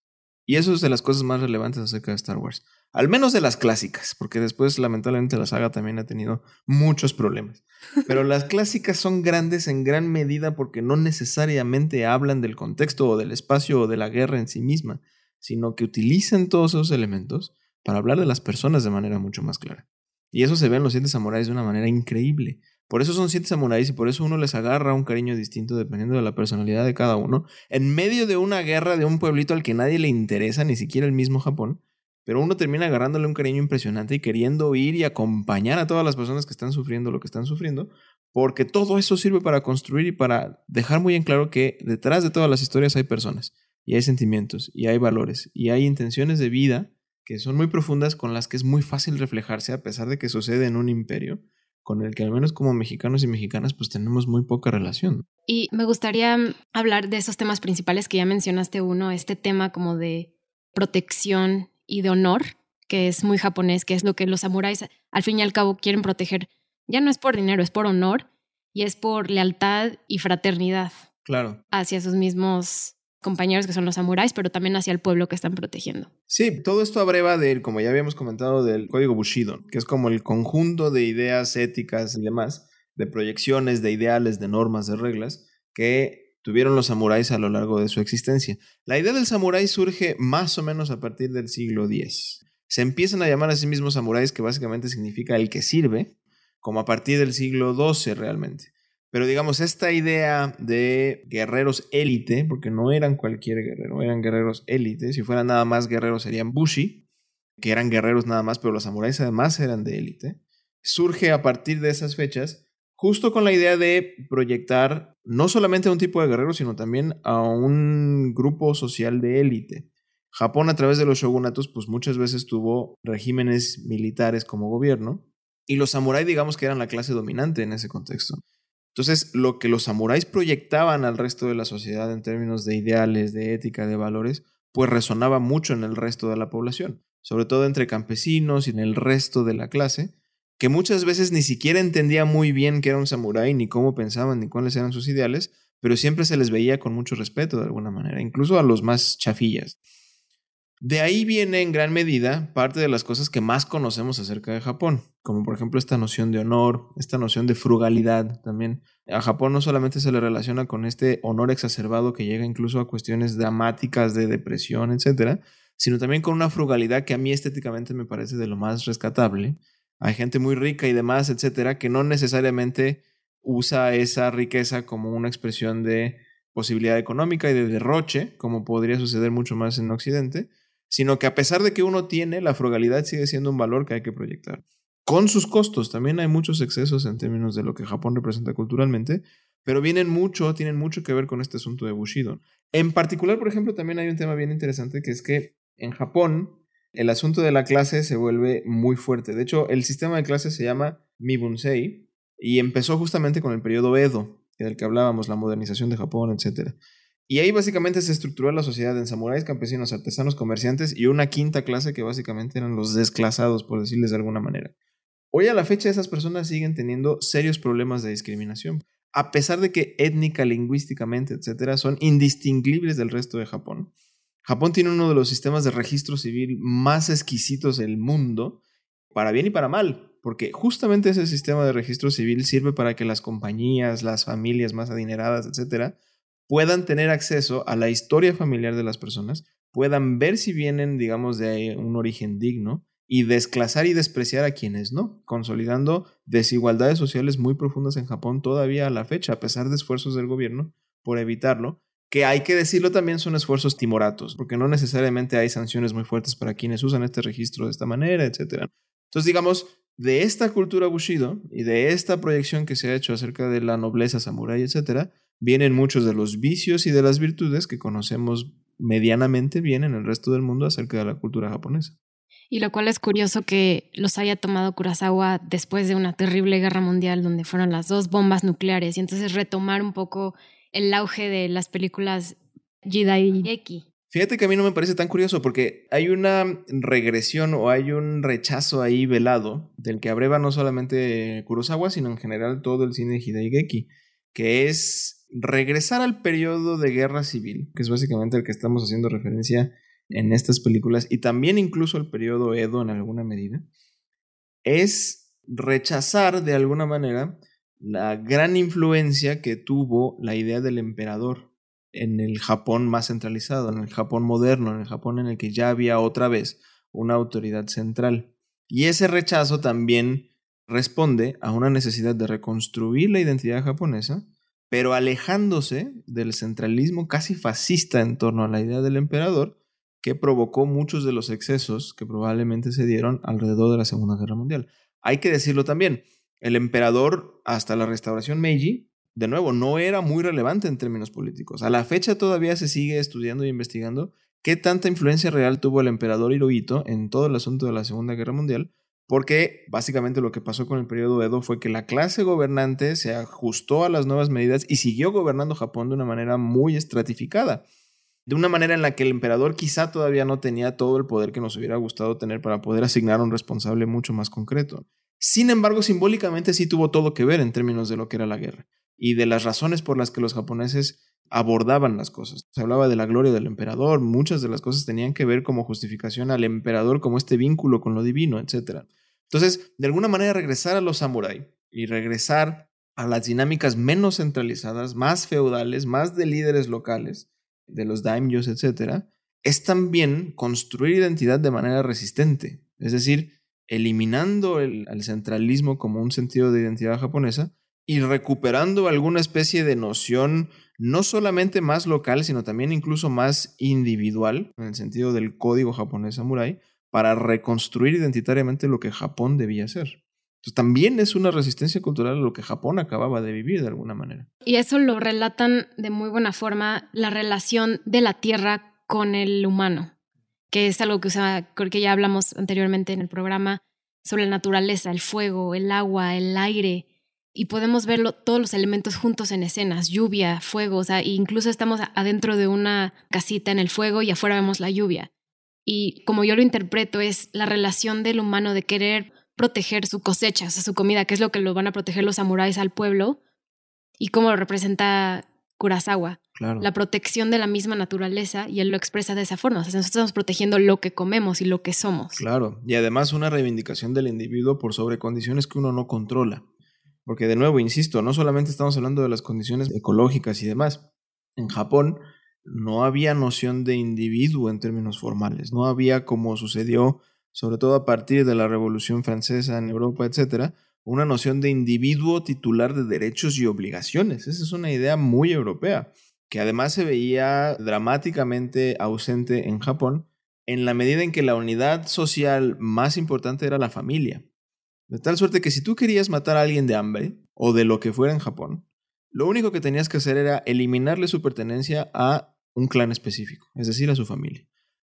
S2: Y eso es de las cosas más relevantes acerca de Star Wars. Al menos de las clásicas, porque después lamentablemente la saga también ha tenido muchos problemas. Pero las clásicas son grandes en gran medida porque no necesariamente hablan del contexto o del espacio o de la guerra en sí misma, sino que utilizan todos esos elementos para hablar de las personas de manera mucho más clara. Y eso se ve en los siete samuráis de una manera increíble. Por eso son siete samuráis y por eso uno les agarra un cariño distinto dependiendo de la personalidad de cada uno, en medio de una guerra de un pueblito al que nadie le interesa, ni siquiera el mismo Japón, pero uno termina agarrándole un cariño impresionante y queriendo ir y acompañar a todas las personas que están sufriendo lo que están sufriendo, porque todo eso sirve para construir y para dejar muy en claro que detrás de todas las historias hay personas, y hay sentimientos, y hay valores, y hay intenciones de vida que son muy profundas con las que es muy fácil reflejarse a pesar de que sucede en un imperio con el que al menos como mexicanos y mexicanas pues tenemos muy poca relación.
S1: Y me gustaría hablar de esos temas principales que ya mencionaste uno, este tema como de protección y de honor, que es muy japonés, que es lo que los samuráis al fin y al cabo quieren proteger. Ya no es por dinero, es por honor y es por lealtad y fraternidad.
S2: Claro.
S1: Hacia sus mismos compañeros que son los samuráis, pero también hacia el pueblo que están protegiendo.
S2: Sí, todo esto abreva del, como ya habíamos comentado, del código Bushido, que es como el conjunto de ideas éticas y demás, de proyecciones, de ideales, de normas, de reglas, que tuvieron los samuráis a lo largo de su existencia. La idea del samurái surge más o menos a partir del siglo X. Se empiezan a llamar a sí mismos samuráis, que básicamente significa el que sirve, como a partir del siglo XII realmente. Pero digamos, esta idea de guerreros élite, porque no eran cualquier guerrero, eran guerreros élite, si fueran nada más guerreros serían bushi, que eran guerreros nada más, pero los samuráis además eran de élite, surge a partir de esas fechas, justo con la idea de proyectar no solamente a un tipo de guerreros, sino también a un grupo social de élite. Japón a través de los shogunatos, pues muchas veces tuvo regímenes militares como gobierno, y los samuráis digamos que eran la clase dominante en ese contexto. Entonces, lo que los samuráis proyectaban al resto de la sociedad en términos de ideales, de ética, de valores, pues resonaba mucho en el resto de la población, sobre todo entre campesinos y en el resto de la clase, que muchas veces ni siquiera entendía muy bien qué era un samurái, ni cómo pensaban, ni cuáles eran sus ideales, pero siempre se les veía con mucho respeto de alguna manera, incluso a los más chafillas. De ahí viene en gran medida parte de las cosas que más conocemos acerca de Japón, como por ejemplo esta noción de honor, esta noción de frugalidad también. A Japón no solamente se le relaciona con este honor exacerbado que llega incluso a cuestiones dramáticas de depresión, etcétera, sino también con una frugalidad que a mí estéticamente me parece de lo más rescatable. Hay gente muy rica y demás, etcétera, que no necesariamente usa esa riqueza como una expresión de posibilidad económica y de derroche, como podría suceder mucho más en Occidente, sino que a pesar de que uno tiene, la frugalidad sigue siendo un valor que hay que proyectar. Con sus costos, también hay muchos excesos en términos de lo que Japón representa culturalmente, pero vienen mucho, tienen mucho que ver con este asunto de Bushido. En particular, por ejemplo, también hay un tema bien interesante que es que en Japón el asunto de la clase se vuelve muy fuerte. De hecho, el sistema de clase se llama Mibunsei y empezó justamente con el periodo Edo, del que hablábamos, la modernización de Japón, etc. Y ahí básicamente se estructuró la sociedad en samuráis, campesinos, artesanos, comerciantes y una quinta clase que básicamente eran los desclasados, por decirles de alguna manera. Hoy a la fecha esas personas siguen teniendo serios problemas de discriminación, a pesar de que étnica, lingüísticamente, etcétera, son indistinguibles del resto de Japón. Japón tiene uno de los sistemas de registro civil más exquisitos del mundo, para bien y para mal, porque justamente ese sistema de registro civil sirve para que las compañías, las familias más adineradas, etcétera, puedan tener acceso a la historia familiar de las personas, puedan ver si vienen, digamos, de un origen digno y desclasar y despreciar a quienes no, consolidando desigualdades sociales muy profundas en Japón todavía a la fecha, a pesar de esfuerzos del gobierno por evitarlo, que hay que decirlo también son esfuerzos timoratos, porque no necesariamente hay sanciones muy fuertes para quienes usan este registro de esta manera, etc. Entonces, digamos, de esta cultura Bushido y de esta proyección que se ha hecho acerca de la nobleza samurái, etc., vienen muchos de los vicios y de las virtudes que conocemos medianamente bien en el resto del mundo acerca de la cultura japonesa.
S1: Y lo cual es curioso que los haya tomado Kurosawa después de una terrible guerra mundial donde fueron las dos bombas nucleares y entonces retomar un poco el auge de las películas Eki.
S2: Fíjate que a mí no me parece tan curioso porque hay una regresión o hay un rechazo ahí velado del que abreva no solamente Kurosawa, sino en general todo el cine Hidaigeki, que es regresar al periodo de guerra civil, que es básicamente el que estamos haciendo referencia en estas películas, y también incluso el periodo Edo en alguna medida, es rechazar de alguna manera la gran influencia que tuvo la idea del emperador en el Japón más centralizado, en el Japón moderno, en el Japón en el que ya había otra vez una autoridad central. Y ese rechazo también responde a una necesidad de reconstruir la identidad japonesa, pero alejándose del centralismo casi fascista en torno a la idea del emperador, que provocó muchos de los excesos que probablemente se dieron alrededor de la Segunda Guerra Mundial. Hay que decirlo también, el emperador hasta la restauración Meiji, de nuevo, no era muy relevante en términos políticos. A la fecha todavía se sigue estudiando e investigando qué tanta influencia real tuvo el emperador Hirohito en todo el asunto de la Segunda Guerra Mundial, porque básicamente lo que pasó con el periodo Edo fue que la clase gobernante se ajustó a las nuevas medidas y siguió gobernando Japón de una manera muy estratificada de una manera en la que el emperador quizá todavía no tenía todo el poder que nos hubiera gustado tener para poder asignar un responsable mucho más concreto. Sin embargo, simbólicamente sí tuvo todo que ver en términos de lo que era la guerra y de las razones por las que los japoneses abordaban las cosas. Se hablaba de la gloria del emperador, muchas de las cosas tenían que ver como justificación al emperador como este vínculo con lo divino, etc. Entonces, de alguna manera regresar a los samuráis y regresar a las dinámicas menos centralizadas, más feudales, más de líderes locales, de los daimyos, etcétera, es también construir identidad de manera resistente, es decir, eliminando el, centralismo como un sentido de identidad japonesa y recuperando alguna especie de noción no solamente más local, sino también incluso más individual, en el sentido del código japonés samurai, para reconstruir identitariamente lo que Japón debía ser. Entonces, también es una resistencia cultural a lo que Japón acababa de vivir de alguna manera.
S1: Y eso lo relatan de muy buena forma la relación de la tierra con el humano, que es algo que, creo que ya hablamos anteriormente en el programa sobre la naturaleza, el fuego, el agua, el aire, y podemos verlo todos los elementos juntos en escenas, lluvia, fuego, o sea, incluso estamos adentro de una casita en el fuego y afuera vemos la lluvia. Y como yo lo interpreto es la relación del humano de querer proteger su cosecha, o sea, su comida, que es lo que lo van a proteger los samuráis al pueblo, y cómo lo representa Kurosawa. La protección de la misma naturaleza, y él lo expresa de esa forma. O sea, nosotros estamos protegiendo lo que comemos y lo que somos.
S2: Claro, y además una reivindicación del individuo por sobre condiciones que uno no controla. Porque de nuevo, insisto, no solamente estamos hablando de las condiciones ecológicas y demás. En Japón no había noción de individuo en términos formales. No había, como sucedió sobre todo a partir de la Revolución Francesa en Europa, etcétera, una noción de individuo titular de derechos y obligaciones. Esa es una idea muy europea, que además se veía dramáticamente ausente en Japón, en la medida en que la unidad social más importante era la familia. De tal suerte que si tú querías matar a alguien de hambre, o de lo que fuera en Japón, lo único que tenías que hacer era eliminarle su pertenencia a un clan específico, es decir, a su familia.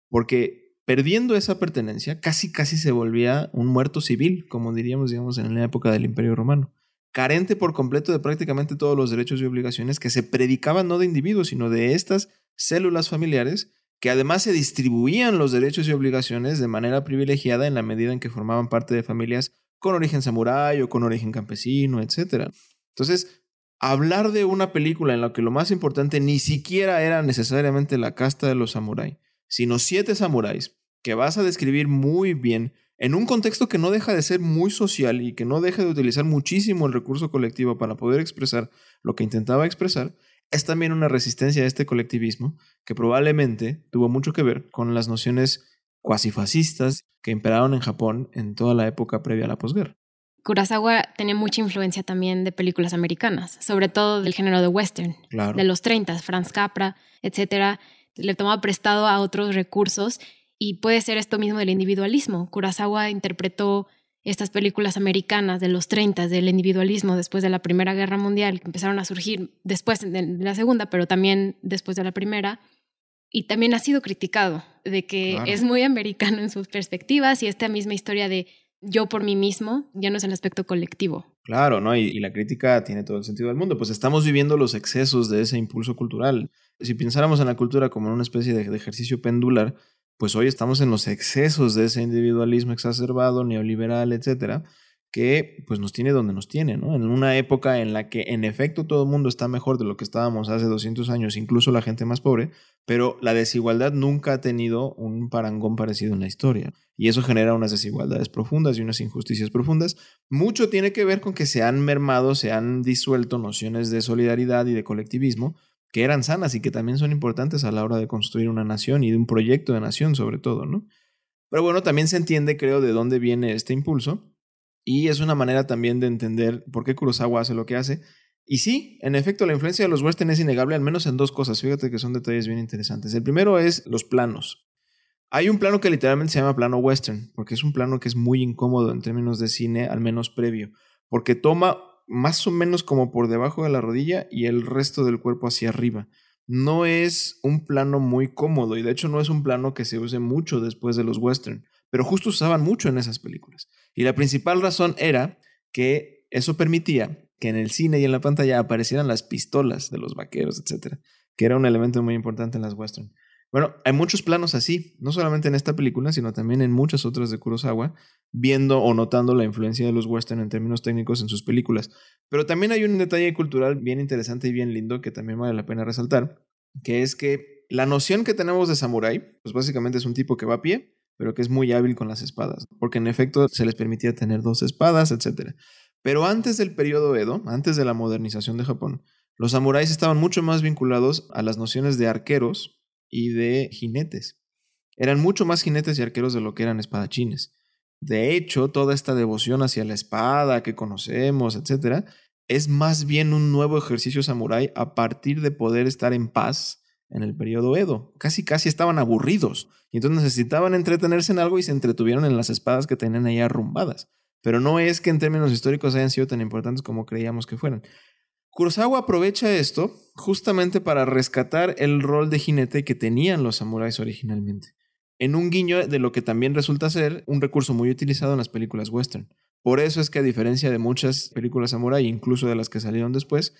S2: Porque perdiendo esa pertenencia, casi casi se volvía un muerto civil, como diríamos, digamos, en la época del Imperio Romano. Carente por completo de prácticamente todos los derechos y obligaciones que se predicaban no de individuos, sino de estas células familiares que además se distribuían los derechos y obligaciones de manera privilegiada en la medida en que formaban parte de familias con origen samurái o con origen campesino, etc. Entonces, hablar de una película en la que lo más importante ni siquiera era necesariamente la casta de los samuráis, sino siete samuráis que vas a describir muy bien en un contexto que no deja de ser muy social y que no deja de utilizar muchísimo el recurso colectivo para poder expresar lo que intentaba expresar, es también una resistencia a este colectivismo que probablemente tuvo mucho que ver con las nociones cuasi fascistas que imperaron en Japón en toda la época previa a la posguerra.
S1: Kurosawa tenía mucha influencia también de películas americanas, sobre todo del género de western, de los 30, Franz Capra, etcétera. Le tomaba prestado a otros recursos y puede ser esto mismo del individualismo. Kurosawa interpretó estas películas americanas de los 30, del individualismo después de la Primera Guerra Mundial, que empezaron a surgir después de la Segunda, pero también después de la Primera. Y también ha sido criticado de que es muy americano en sus perspectivas y esta misma historia de yo por mí mismo ya no es el aspecto colectivo.
S2: Claro, ¿no? Y, la crítica tiene todo el sentido del mundo. Pues estamos viviendo los excesos de ese impulso cultural. Si pensáramos en la cultura como en una especie de ejercicio pendular, pues hoy estamos en los excesos de ese individualismo exacerbado, neoliberal, etcétera, que pues nos tiene donde nos tiene, ¿no? En una época en la que en efecto todo el mundo está mejor de lo que estábamos hace 200 años, incluso la gente más pobre, pero la desigualdad nunca ha tenido un parangón parecido en la historia. Y eso genera unas desigualdades profundas y unas injusticias profundas. Mucho tiene que ver con que se han mermado, se han disuelto nociones de solidaridad y de colectivismo, que eran sanas y que también son importantes a la hora de construir una nación y de un proyecto de nación sobre todo, ¿no? Pero bueno, también se entiende, creo, de dónde viene este impulso y es una manera también de entender por qué Kurosawa hace lo que hace. Y sí, en efecto, la influencia de los western es innegable, al menos en dos cosas. Fíjate que son detalles bien interesantes. El primero es los planos. Hay un plano que literalmente se llama plano western, porque es un plano que es muy incómodo en términos de cine, al menos previo, porque toma más o menos como por debajo de la rodilla y el resto del cuerpo hacia arriba. No es un plano muy cómodo y de hecho no es un plano que se use mucho después de los western, pero justo usaban mucho en esas películas. Y la principal razón era que eso permitía que en el cine y en la pantalla aparecieran las pistolas de los vaqueros, etcétera, que era un elemento muy importante en las western. Bueno, hay muchos planos así, no solamente en esta película, sino también en muchas otras de Kurosawa, viendo o notando la influencia de los western en términos técnicos en sus películas. Pero también hay un detalle cultural bien interesante y bien lindo que también vale la pena resaltar, que es que la noción que tenemos de samurái, pues básicamente es un tipo que va a pie, pero que es muy hábil con las espadas, porque en efecto se les permitía tener dos espadas, etc. Pero antes del periodo Edo, antes de la modernización de Japón, los samuráis estaban mucho más vinculados a las nociones de arqueros y de jinetes. Eran mucho más jinetes y arqueros de lo que eran espadachines. De hecho, toda esta devoción hacia la espada que conocemos, etc., es más bien un nuevo ejercicio samurái a partir de poder estar en paz en el periodo Edo. Casi casi estaban aburridos y entonces necesitaban entretenerse en algo y se entretuvieron en las espadas que tenían ahí arrumbadas. Pero no es que en términos históricos hayan sido tan importantes como creíamos que fueran. Kurosawa aprovecha esto justamente para rescatar el rol de jinete que tenían los samuráis originalmente, en un guiño de lo que también resulta ser un recurso muy utilizado en las películas western. Por eso es que a diferencia de muchas películas samurái, incluso de las que salieron después,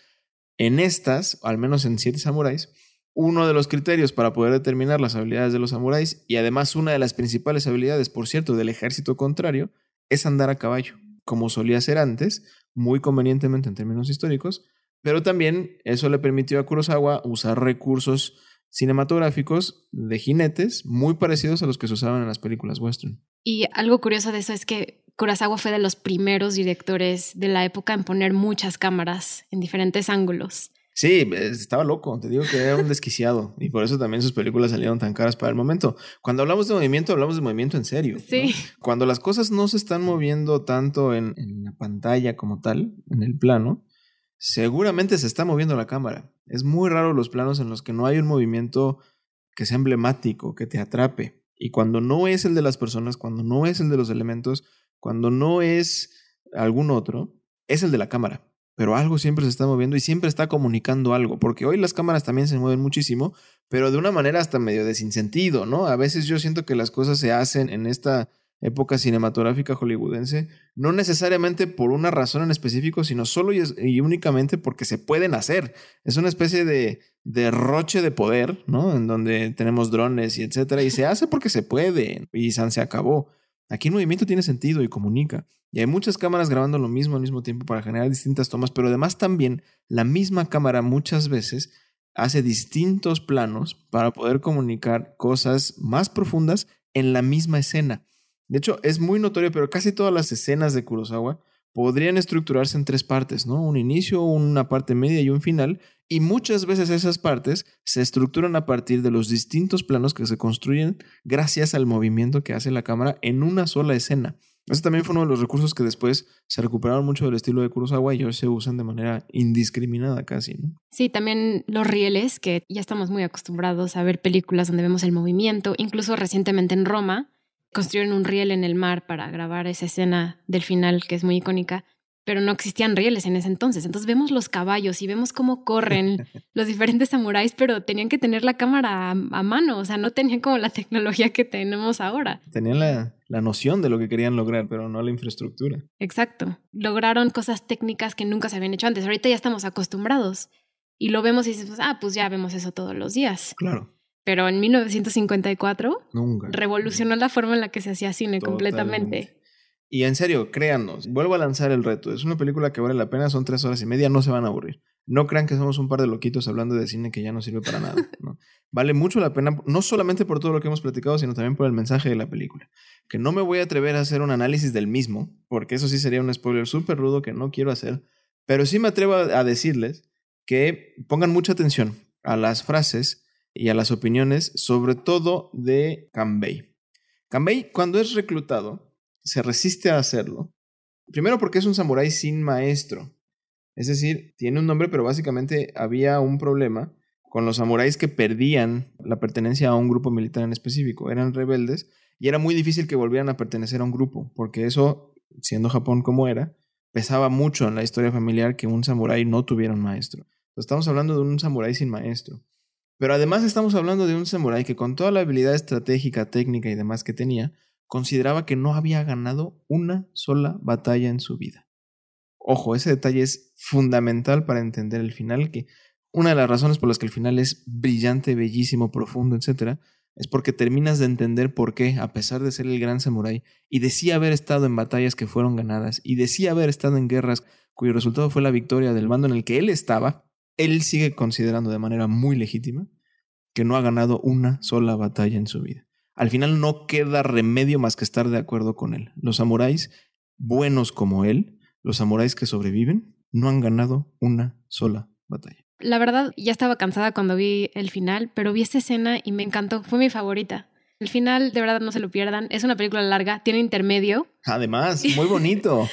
S2: en estas, al menos en Siete Samuráis, uno de los criterios para poder determinar las habilidades de los samuráis, y además una de las principales habilidades, por cierto, del ejército contrario, es andar a caballo, como solía ser antes, muy convenientemente en términos históricos, pero también eso le permitió a Kurosawa usar recursos cinematográficos de jinetes muy parecidos a los que se usaban en las películas western.
S1: Y algo curioso de eso es que Kurosawa fue de los primeros directores de la época en poner muchas cámaras en diferentes ángulos.
S2: Sí, estaba loco, te digo que era un desquiciado y por eso también sus películas salieron tan caras para el momento. Cuando hablamos de movimiento, hablamos de movimiento en serio.
S1: Sí.
S2: Cuando las cosas no se están moviendo tanto en, en la pantalla como tal, en el plano, seguramente se está moviendo la cámara. Es muy raro los planos en los que no hay un movimiento que sea emblemático, que te atrape. Y cuando no es el de las personas, cuando no es el de los elementos, cuando no es algún otro, es el de la cámara. Pero algo siempre se está moviendo y siempre está comunicando algo, porque hoy las cámaras también se mueven muchísimo, pero de una manera hasta medio de sinsentido, ¿no? A veces yo siento que las cosas se hacen en esta época cinematográfica hollywoodense, no necesariamente por una razón en específico, sino solo y, únicamente porque se pueden hacer. Es una especie de derroche de poder, ¿no? En donde tenemos drones y etcétera, y se hace porque se puede, y se acabó. Aquí el movimiento tiene sentido y comunica. Y hay muchas cámaras grabando lo mismo al mismo tiempo para generar distintas tomas, pero además también la misma cámara muchas veces hace distintos planos para poder comunicar cosas más profundas en la misma escena. De hecho, es muy notorio, pero casi todas las escenas de Kurosawa podrían estructurarse en tres partes, ¿no? Un inicio, una parte media y un final, y muchas veces esas partes se estructuran a partir de los distintos planos que se construyen gracias al movimiento que hace la cámara en una sola escena. Ese también fue uno de los recursos que después se recuperaron mucho del estilo de Kurosawa y hoy se usan de manera indiscriminada casi, ¿no?
S1: Sí, también los rieles, que ya estamos muy acostumbrados a ver películas donde vemos el movimiento, incluso recientemente en Roma construyeron un riel en el mar para grabar esa escena del final que es muy icónica pero no existían rieles en ese entonces. Entonces vemos los caballos y vemos cómo corren los diferentes samuráis, pero tenían que tener la cámara a, mano, o sea, no tenían como la tecnología que tenemos ahora.
S2: Tenían la, la, noción de lo que querían lograr, pero no la infraestructura.
S1: Exacto. Lograron cosas técnicas que nunca se habían hecho antes. Ahorita ya estamos acostumbrados y lo vemos y dices, ah, pues ya vemos eso todos los días.
S2: Claro.
S1: Pero en 1954 nunca. revolucionó la forma en la que se hacía cine completamente.
S2: Y en serio, créanos, vuelvo a lanzar el reto. Es una película que vale la pena, son tres horas y media, no se van a aburrir. No crean que somos un par de loquitos hablando de cine que ya no sirve para nada. Vale mucho la pena, no solamente por todo lo que hemos platicado, sino también por el mensaje de la película. Que no me voy a atrever a hacer un análisis del mismo, porque eso sí sería un spoiler súper rudo que no quiero hacer, pero sí me atrevo a decirles que pongan mucha atención a las frases y a las opiniones, sobre todo de Cambay. Cambay, cuando es reclutado, se resiste a hacerlo. Primero porque es un samurái sin maestro. Es decir, tiene un nombre, pero básicamente había un problema con los samuráis que perdían la pertenencia a un grupo militar en específico. Eran rebeldes y era muy difícil que volvieran a pertenecer a un grupo, porque eso, siendo Japón como era, pesaba mucho en la historia familiar que un samurái no tuviera un maestro. estamos hablando de un samurái sin maestro. Pero además estamos hablando de un samurái que con toda la habilidad estratégica, técnica y demás que tenía, consideraba que no había ganado una sola batalla en su vida. Ojo, ese detalle es fundamental para entender el final, que una de las razones por las que el final es brillante, bellísimo, profundo, etc., es porque terminas de entender por qué, a pesar de ser el gran samurái, y decía haber estado en batallas que fueron ganadas, y decía haber estado en guerras cuyo resultado fue la victoria del bando en el que él estaba, él sigue considerando de manera muy legítima que no ha ganado una sola batalla en su vida al final no queda remedio más que estar de acuerdo con él. Los samuráis, buenos como él, los samuráis que sobreviven, no han ganado una sola batalla.
S1: La verdad, ya estaba cansada cuando vi el final, pero vi esta escena y me encantó. Fue mi favorita. El final, de verdad, no se lo pierdan. Es una película larga, tiene intermedio.
S2: Además, muy bonito.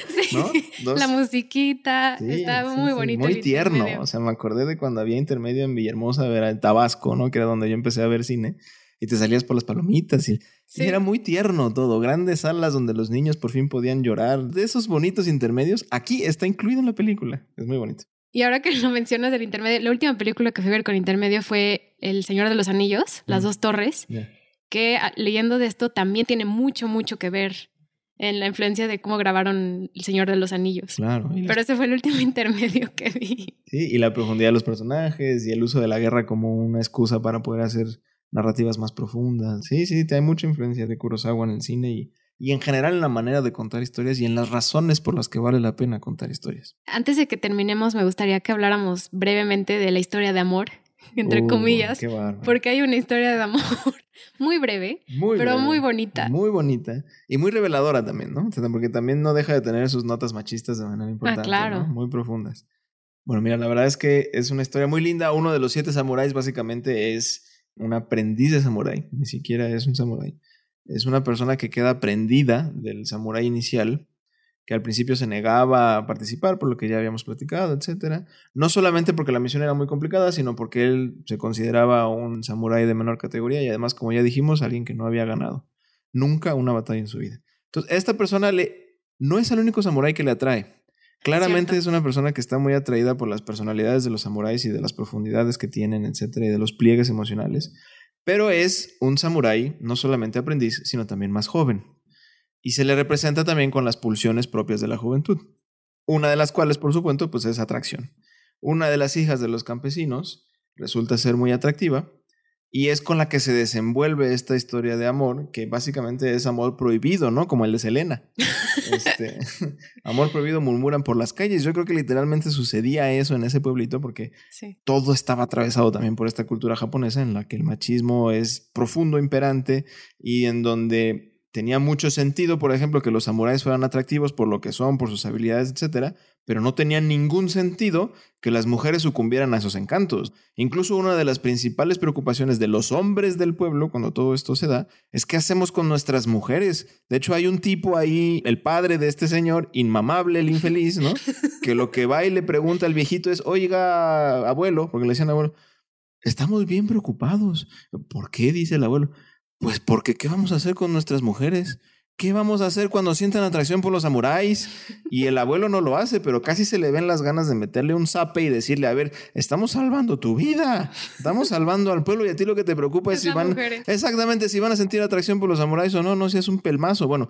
S1: La musiquita, está muy bonito.
S2: Muy tierno. O sea, me acordé de cuando había intermedio en Villahermosa, era en Tabasco, ¿no? Que era donde yo empecé a ver cine y te salías por las palomitas y, era muy tierno todo, grandes salas donde los niños por fin podían llorar, de esos bonitos intermedios, aquí está incluido en la película, es muy bonito.
S1: Y ahora que lo mencionas del intermedio, la última película que fui a ver con intermedio fue El Señor de los Anillos, Las mm. dos torres, que ah, leyendo de esto también tiene mucho, mucho que ver en la influencia de cómo grabaron El Señor de los Anillos.
S2: Claro.
S1: Pero ese fue el último intermedio que vi.
S2: Sí, y la profundidad de los personajes y el uso de la guerra como una excusa para poder hacer narrativas más profundas. Sí, sí, hay mucha influencia de Kurosawa en el cine y, y en general en la manera de contar historias y en las razones por las que vale la pena contar historias.
S1: Antes de que terminemos, me gustaría que habláramos brevemente de la historia de amor, entre uh, comillas, porque hay una historia de amor muy breve, pero muy bonita.
S2: Muy bonita y muy reveladora también, ¿no? porque también no deja de tener sus notas machistas de manera importante, ah, claro. muy profundas. Bueno, mira, la verdad es que es una historia muy linda. Uno de los siete samuráis básicamente es un aprendiz de samurái, ni siquiera es un samurái. Es una persona que queda aprendida del samurái inicial, que al principio se negaba a participar por lo que ya habíamos platicado, etc. No solamente porque la misión era muy complicada, sino porque él se consideraba un samurái de menor categoría y además, como ya dijimos, alguien que no había ganado nunca una batalla en su vida. Entonces, esta persona le, no es el único samurái que le atrae. Claramente es una persona que está muy atraída por las personalidades de los samuráis y de las profundidades que tienen, etcétera, y de los pliegues emocionales. Pero es un samurái no solamente aprendiz, sino también más joven. Y se le representa también con las pulsiones propias de la juventud. Una de las cuales, por supuesto, pues es atracción. Una de las hijas de los campesinos resulta ser muy atractiva y es con la que se desenvuelve esta historia de amor, que básicamente es amor prohibido, ¿no? Como el de Selena. Este, amor prohibido murmuran por las calles. Yo creo que literalmente sucedía eso en ese pueblito porque todo estaba atravesado también por esta cultura japonesa en la que el machismo es profundo, imperante y en donde tenía mucho sentido, por ejemplo, que los samuráis fueran atractivos por lo que son, por sus habilidades, etcétera, pero no tenía ningún sentido que las mujeres sucumbieran a esos encantos. Incluso una de las principales preocupaciones de los hombres del pueblo cuando todo esto se da es qué hacemos con nuestras mujeres. De hecho, hay un tipo ahí, el padre de este señor, inmamable, el infeliz, ¿no? Que lo que va y le pregunta al viejito es, oiga, abuelo, porque le decían abuelo, estamos bien preocupados. ¿Por qué? dice el abuelo. Pues porque ¿qué vamos a hacer con nuestras mujeres? ¿Qué vamos a hacer cuando sientan atracción por los samuráis? Y el abuelo no lo hace, pero casi se le ven las ganas de meterle un zape y decirle, a ver, estamos salvando tu vida, estamos salvando al pueblo y a ti lo que te preocupa es, si van... Exactamente, si van a sentir atracción por los samuráis o no, no si es un pelmazo. Bueno,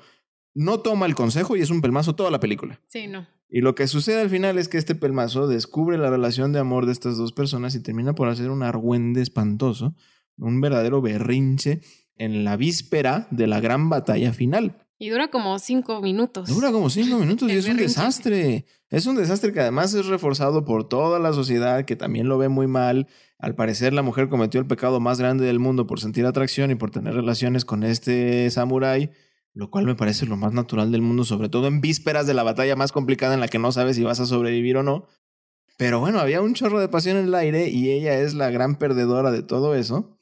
S2: no toma el consejo y es un pelmazo toda la película.
S1: Sí, no.
S2: Y lo que sucede al final es que este pelmazo descubre la relación de amor de estas dos personas y termina por hacer un argüende espantoso, un verdadero berrinche en la víspera de la gran batalla final.
S1: Y dura como cinco minutos.
S2: Dura como cinco minutos y es un desastre. Es un desastre que además es reforzado por toda la sociedad que también lo ve muy mal. Al parecer la mujer cometió el pecado más grande del mundo por sentir atracción y por tener relaciones con este samurái, lo cual me parece lo más natural del mundo, sobre todo en vísperas de la batalla más complicada en la que no sabes si vas a sobrevivir o no. Pero bueno, había un chorro de pasión en el aire y ella es la gran perdedora de todo eso.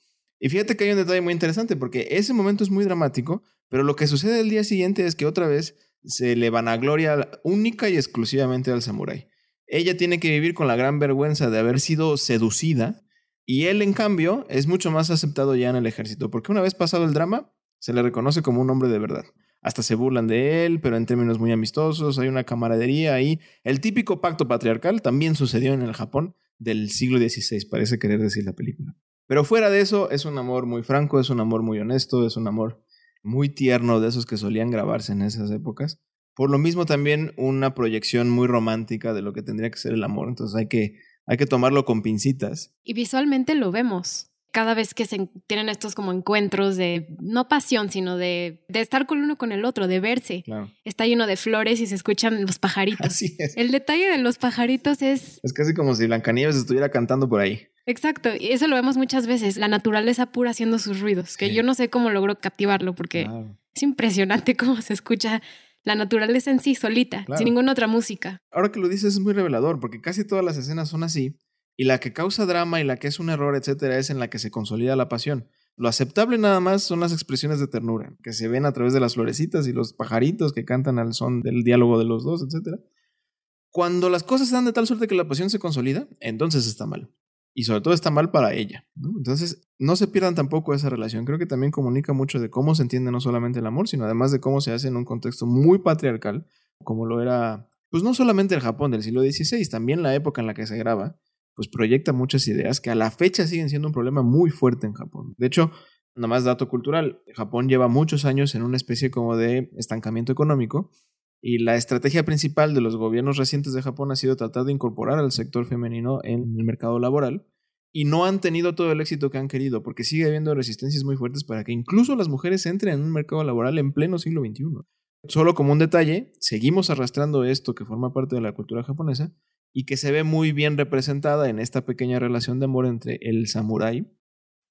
S2: Y fíjate que hay un detalle muy interesante porque ese momento es muy dramático, pero lo que sucede el día siguiente es que otra vez se le van a gloria única y exclusivamente al samurái. Ella tiene que vivir con la gran vergüenza de haber sido seducida y él, en cambio, es mucho más aceptado ya en el ejército, porque una vez pasado el drama, se le reconoce como un hombre de verdad. Hasta se burlan de él, pero en términos muy amistosos, hay una camaradería ahí. El típico pacto patriarcal también sucedió en el Japón del siglo XVI, parece querer decir la película. Pero fuera de eso, es un amor muy franco, es un amor muy honesto, es un amor muy tierno de esos que solían grabarse en esas épocas. Por lo mismo también una proyección muy romántica de lo que tendría que ser el amor. Entonces hay que, hay que tomarlo con pincitas.
S1: Y visualmente lo vemos. Cada vez que se tienen estos como encuentros de, no pasión, sino de, de estar con uno con el otro, de verse. Está lleno de flores y se escuchan los pajaritos.
S2: Así es.
S1: El detalle de los pajaritos es...
S2: Es casi como si Blancanieves estuviera cantando por ahí.
S1: Exacto, y eso lo vemos muchas veces, la naturaleza pura haciendo sus ruidos, que yo no sé cómo logro captivarlo porque es impresionante cómo se escucha la naturaleza en sí solita, sin ninguna otra música.
S2: Ahora que lo dices es muy revelador porque casi todas las escenas son así y la que causa drama y la que es un error, etcétera, es en la que se consolida la pasión. Lo aceptable nada más son las expresiones de ternura, que se ven a través de las florecitas y los pajaritos que cantan al son del diálogo de los dos, etcétera. Cuando las cosas se dan de tal suerte que la pasión se consolida, entonces está mal y sobre todo está mal para ella. Entonces, no se pierdan tampoco esa relación. Creo que también comunica mucho de cómo se entiende no solamente el amor, sino además de cómo se hace en un contexto muy patriarcal, como lo era, pues no solamente el Japón del siglo XVI, también la época en la que se graba, pues proyecta muchas ideas que a la fecha siguen siendo un problema muy fuerte en Japón. De hecho, nada más dato cultural, Japón lleva muchos años en una especie como de estancamiento económico y la estrategia principal de los gobiernos recientes de Japón ha sido tratar de incorporar al sector femenino en el mercado laboral. Y no han tenido todo el éxito que han querido, porque sigue habiendo resistencias muy fuertes para que incluso las mujeres entren en un mercado laboral en pleno siglo XXI. Solo como un detalle, seguimos arrastrando esto que forma parte de la cultura japonesa y que se ve muy bien representada en esta pequeña relación de amor entre el samurái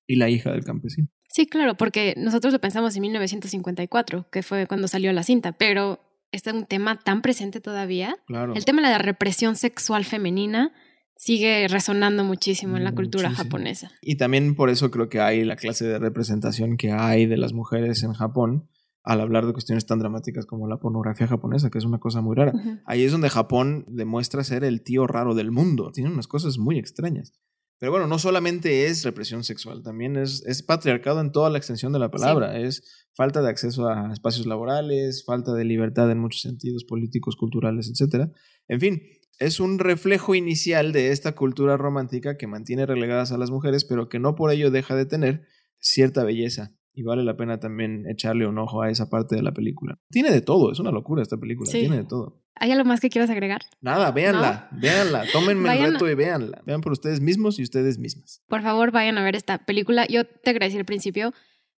S2: y la hija del campesino.
S1: Sí, claro, porque nosotros lo pensamos en 1954, que fue cuando salió la cinta, pero es un tema tan presente todavía. El tema de la represión sexual femenina sigue resonando muchísimo en la cultura japonesa.
S2: Y también por eso creo que hay la clase de representación que hay de las mujeres en Japón al hablar de cuestiones tan dramáticas como la pornografía japonesa, que es una cosa muy rara. Ahí es donde Japón demuestra ser el tío raro del mundo. Tiene unas cosas muy extrañas. Pero bueno, no solamente es represión sexual, también es, es patriarcado en toda la extensión de la palabra. Es falta de acceso a espacios laborales, falta de libertad en muchos sentidos políticos, culturales, etc. En fin, es un reflejo inicial de esta cultura romántica que mantiene relegadas a las mujeres, pero que no por ello deja de tener cierta belleza. Y vale la pena también echarle un ojo a esa parte de la película. Tiene de todo, es una locura esta película, tiene de todo.
S1: ¿Hay algo más que quieras agregar?
S2: Nada, véanla, véanla, tómenme el reto y véanla. Vean por ustedes mismos y ustedes mismas.
S1: Por favor, vayan a ver esta película. Yo te agradecí al principio,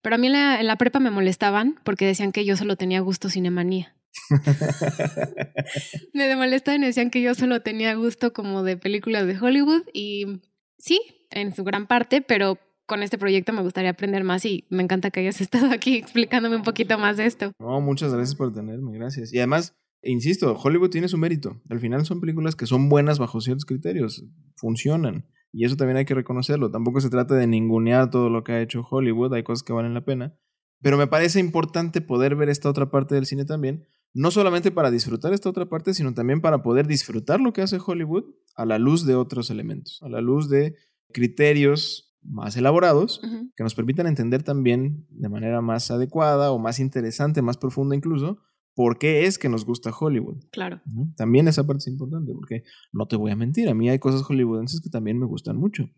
S1: pero a mí en la, prepa me molestaban porque decían que yo solo tenía gusto cinemanía. me molestaban y decían que yo solo tenía gusto como de películas de Hollywood y sí, en su gran parte, pero con este proyecto me gustaría aprender más y me encanta que hayas estado aquí explicándome un poquito más de esto.
S2: No, muchas gracias por tenerme, gracias. Y además, insisto, Hollywood tiene su mérito. Al final son películas que son buenas bajo ciertos criterios, funcionan. Y eso también hay que reconocerlo. Tampoco se trata de ningunear todo lo que ha hecho Hollywood, hay cosas que valen la pena. Pero me parece importante poder ver esta otra parte del cine también, no solamente para disfrutar esta otra parte, sino también para poder disfrutar lo que hace Hollywood a la luz de otros elementos, a la luz de criterios más elaborados que nos permitan entender también de manera más adecuada o más interesante, más profunda incluso, por qué es que nos gusta Hollywood.
S1: Claro.
S2: También esa parte es importante, porque no te voy a mentir, a mí hay cosas hollywoodenses que también me gustan mucho.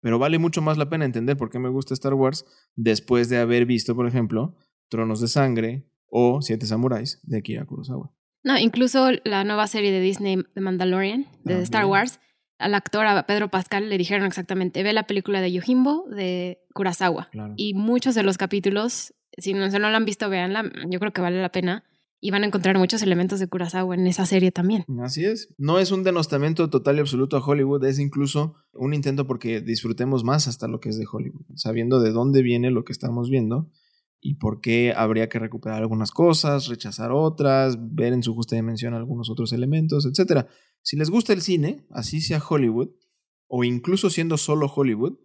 S2: Pero vale mucho más la pena entender por qué me gusta Star Wars después de haber visto, por ejemplo, Tronos de Sangre o Siete Samuráis de Akira Kurosawa.
S1: No, incluso la nueva serie de Disney, The Mandalorian, de Star Wars, al actor, a Pedro Pascal, le dijeron exactamente, ve la película de Yojimbo de Kurosawa. Y muchos de los capítulos, si no, si no lo han visto, véanla, yo creo que vale la pena y van a encontrar muchos elementos de Kurosawa en esa serie también.
S2: Así es. No es un denostamiento total y absoluto a Hollywood, es incluso un intento porque disfrutemos más hasta lo que es de Hollywood, sabiendo de dónde viene lo que estamos viendo y por qué habría que recuperar algunas cosas, rechazar otras, ver en su justa dimensión algunos otros elementos, etc. Si les gusta el cine, así sea Hollywood, o incluso siendo solo Hollywood,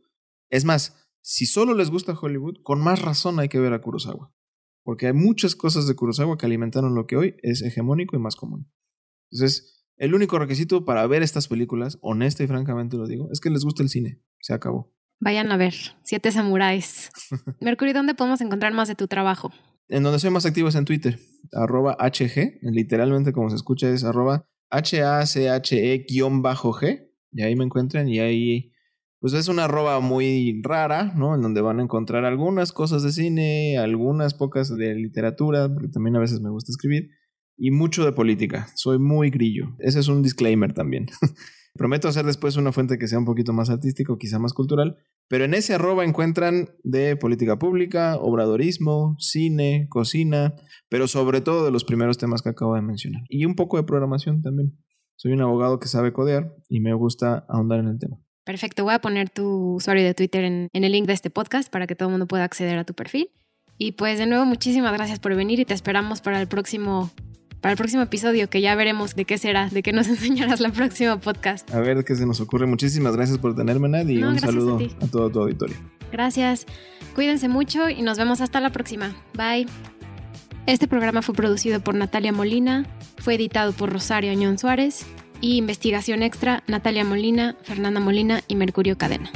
S2: es más, si solo les gusta Hollywood, con más razón hay que ver a Kurosawa porque hay muchas cosas de Kurosawa que alimentaron lo que hoy es hegemónico y más común. Entonces, el único requisito para ver estas películas, honesta y francamente lo digo, es que les guste el cine. Se acabó.
S1: Vayan a ver, Siete Samuráis. Mercury, ¿dónde podemos encontrar más de tu trabajo?
S2: En donde soy más activo es en Twitter, arroba HG, literalmente como se escucha es arroba H-A-C-H-E-G, y ahí me encuentran y ahí pues es una arroba muy rara, ¿no? En donde van a encontrar algunas cosas de cine, algunas pocas de literatura, porque también a veces me gusta escribir, y mucho de política. Soy muy grillo. Ese es un disclaimer también. Prometo hacer después una fuente que sea un poquito más artística quizá más cultural, pero en ese arroba encuentran de política pública, obradorismo, cine, cocina, pero sobre todo de los primeros temas que acabo de mencionar. Y un poco de programación también. Soy un abogado que sabe codear y me gusta ahondar en el tema.
S1: Perfecto, voy a poner tu usuario de Twitter en, el link de este podcast para que todo el mundo pueda acceder a tu perfil. Y pues de nuevo, muchísimas gracias por venir y te esperamos para el próximo para el próximo episodio, que ya veremos de qué será, de qué nos enseñarás la próxima podcast.
S2: A ver qué se nos ocurre. Muchísimas gracias por tenerme, Nad, y un saludo a, a todo tu auditorio.
S1: Gracias. Cuídense mucho y nos vemos hasta la próxima. Bye. Este programa fue producido por Natalia Molina, fue editado por Rosario Añón Suárez y investigación extra Natalia Molina, Fernanda Molina y Mercurio Cadena.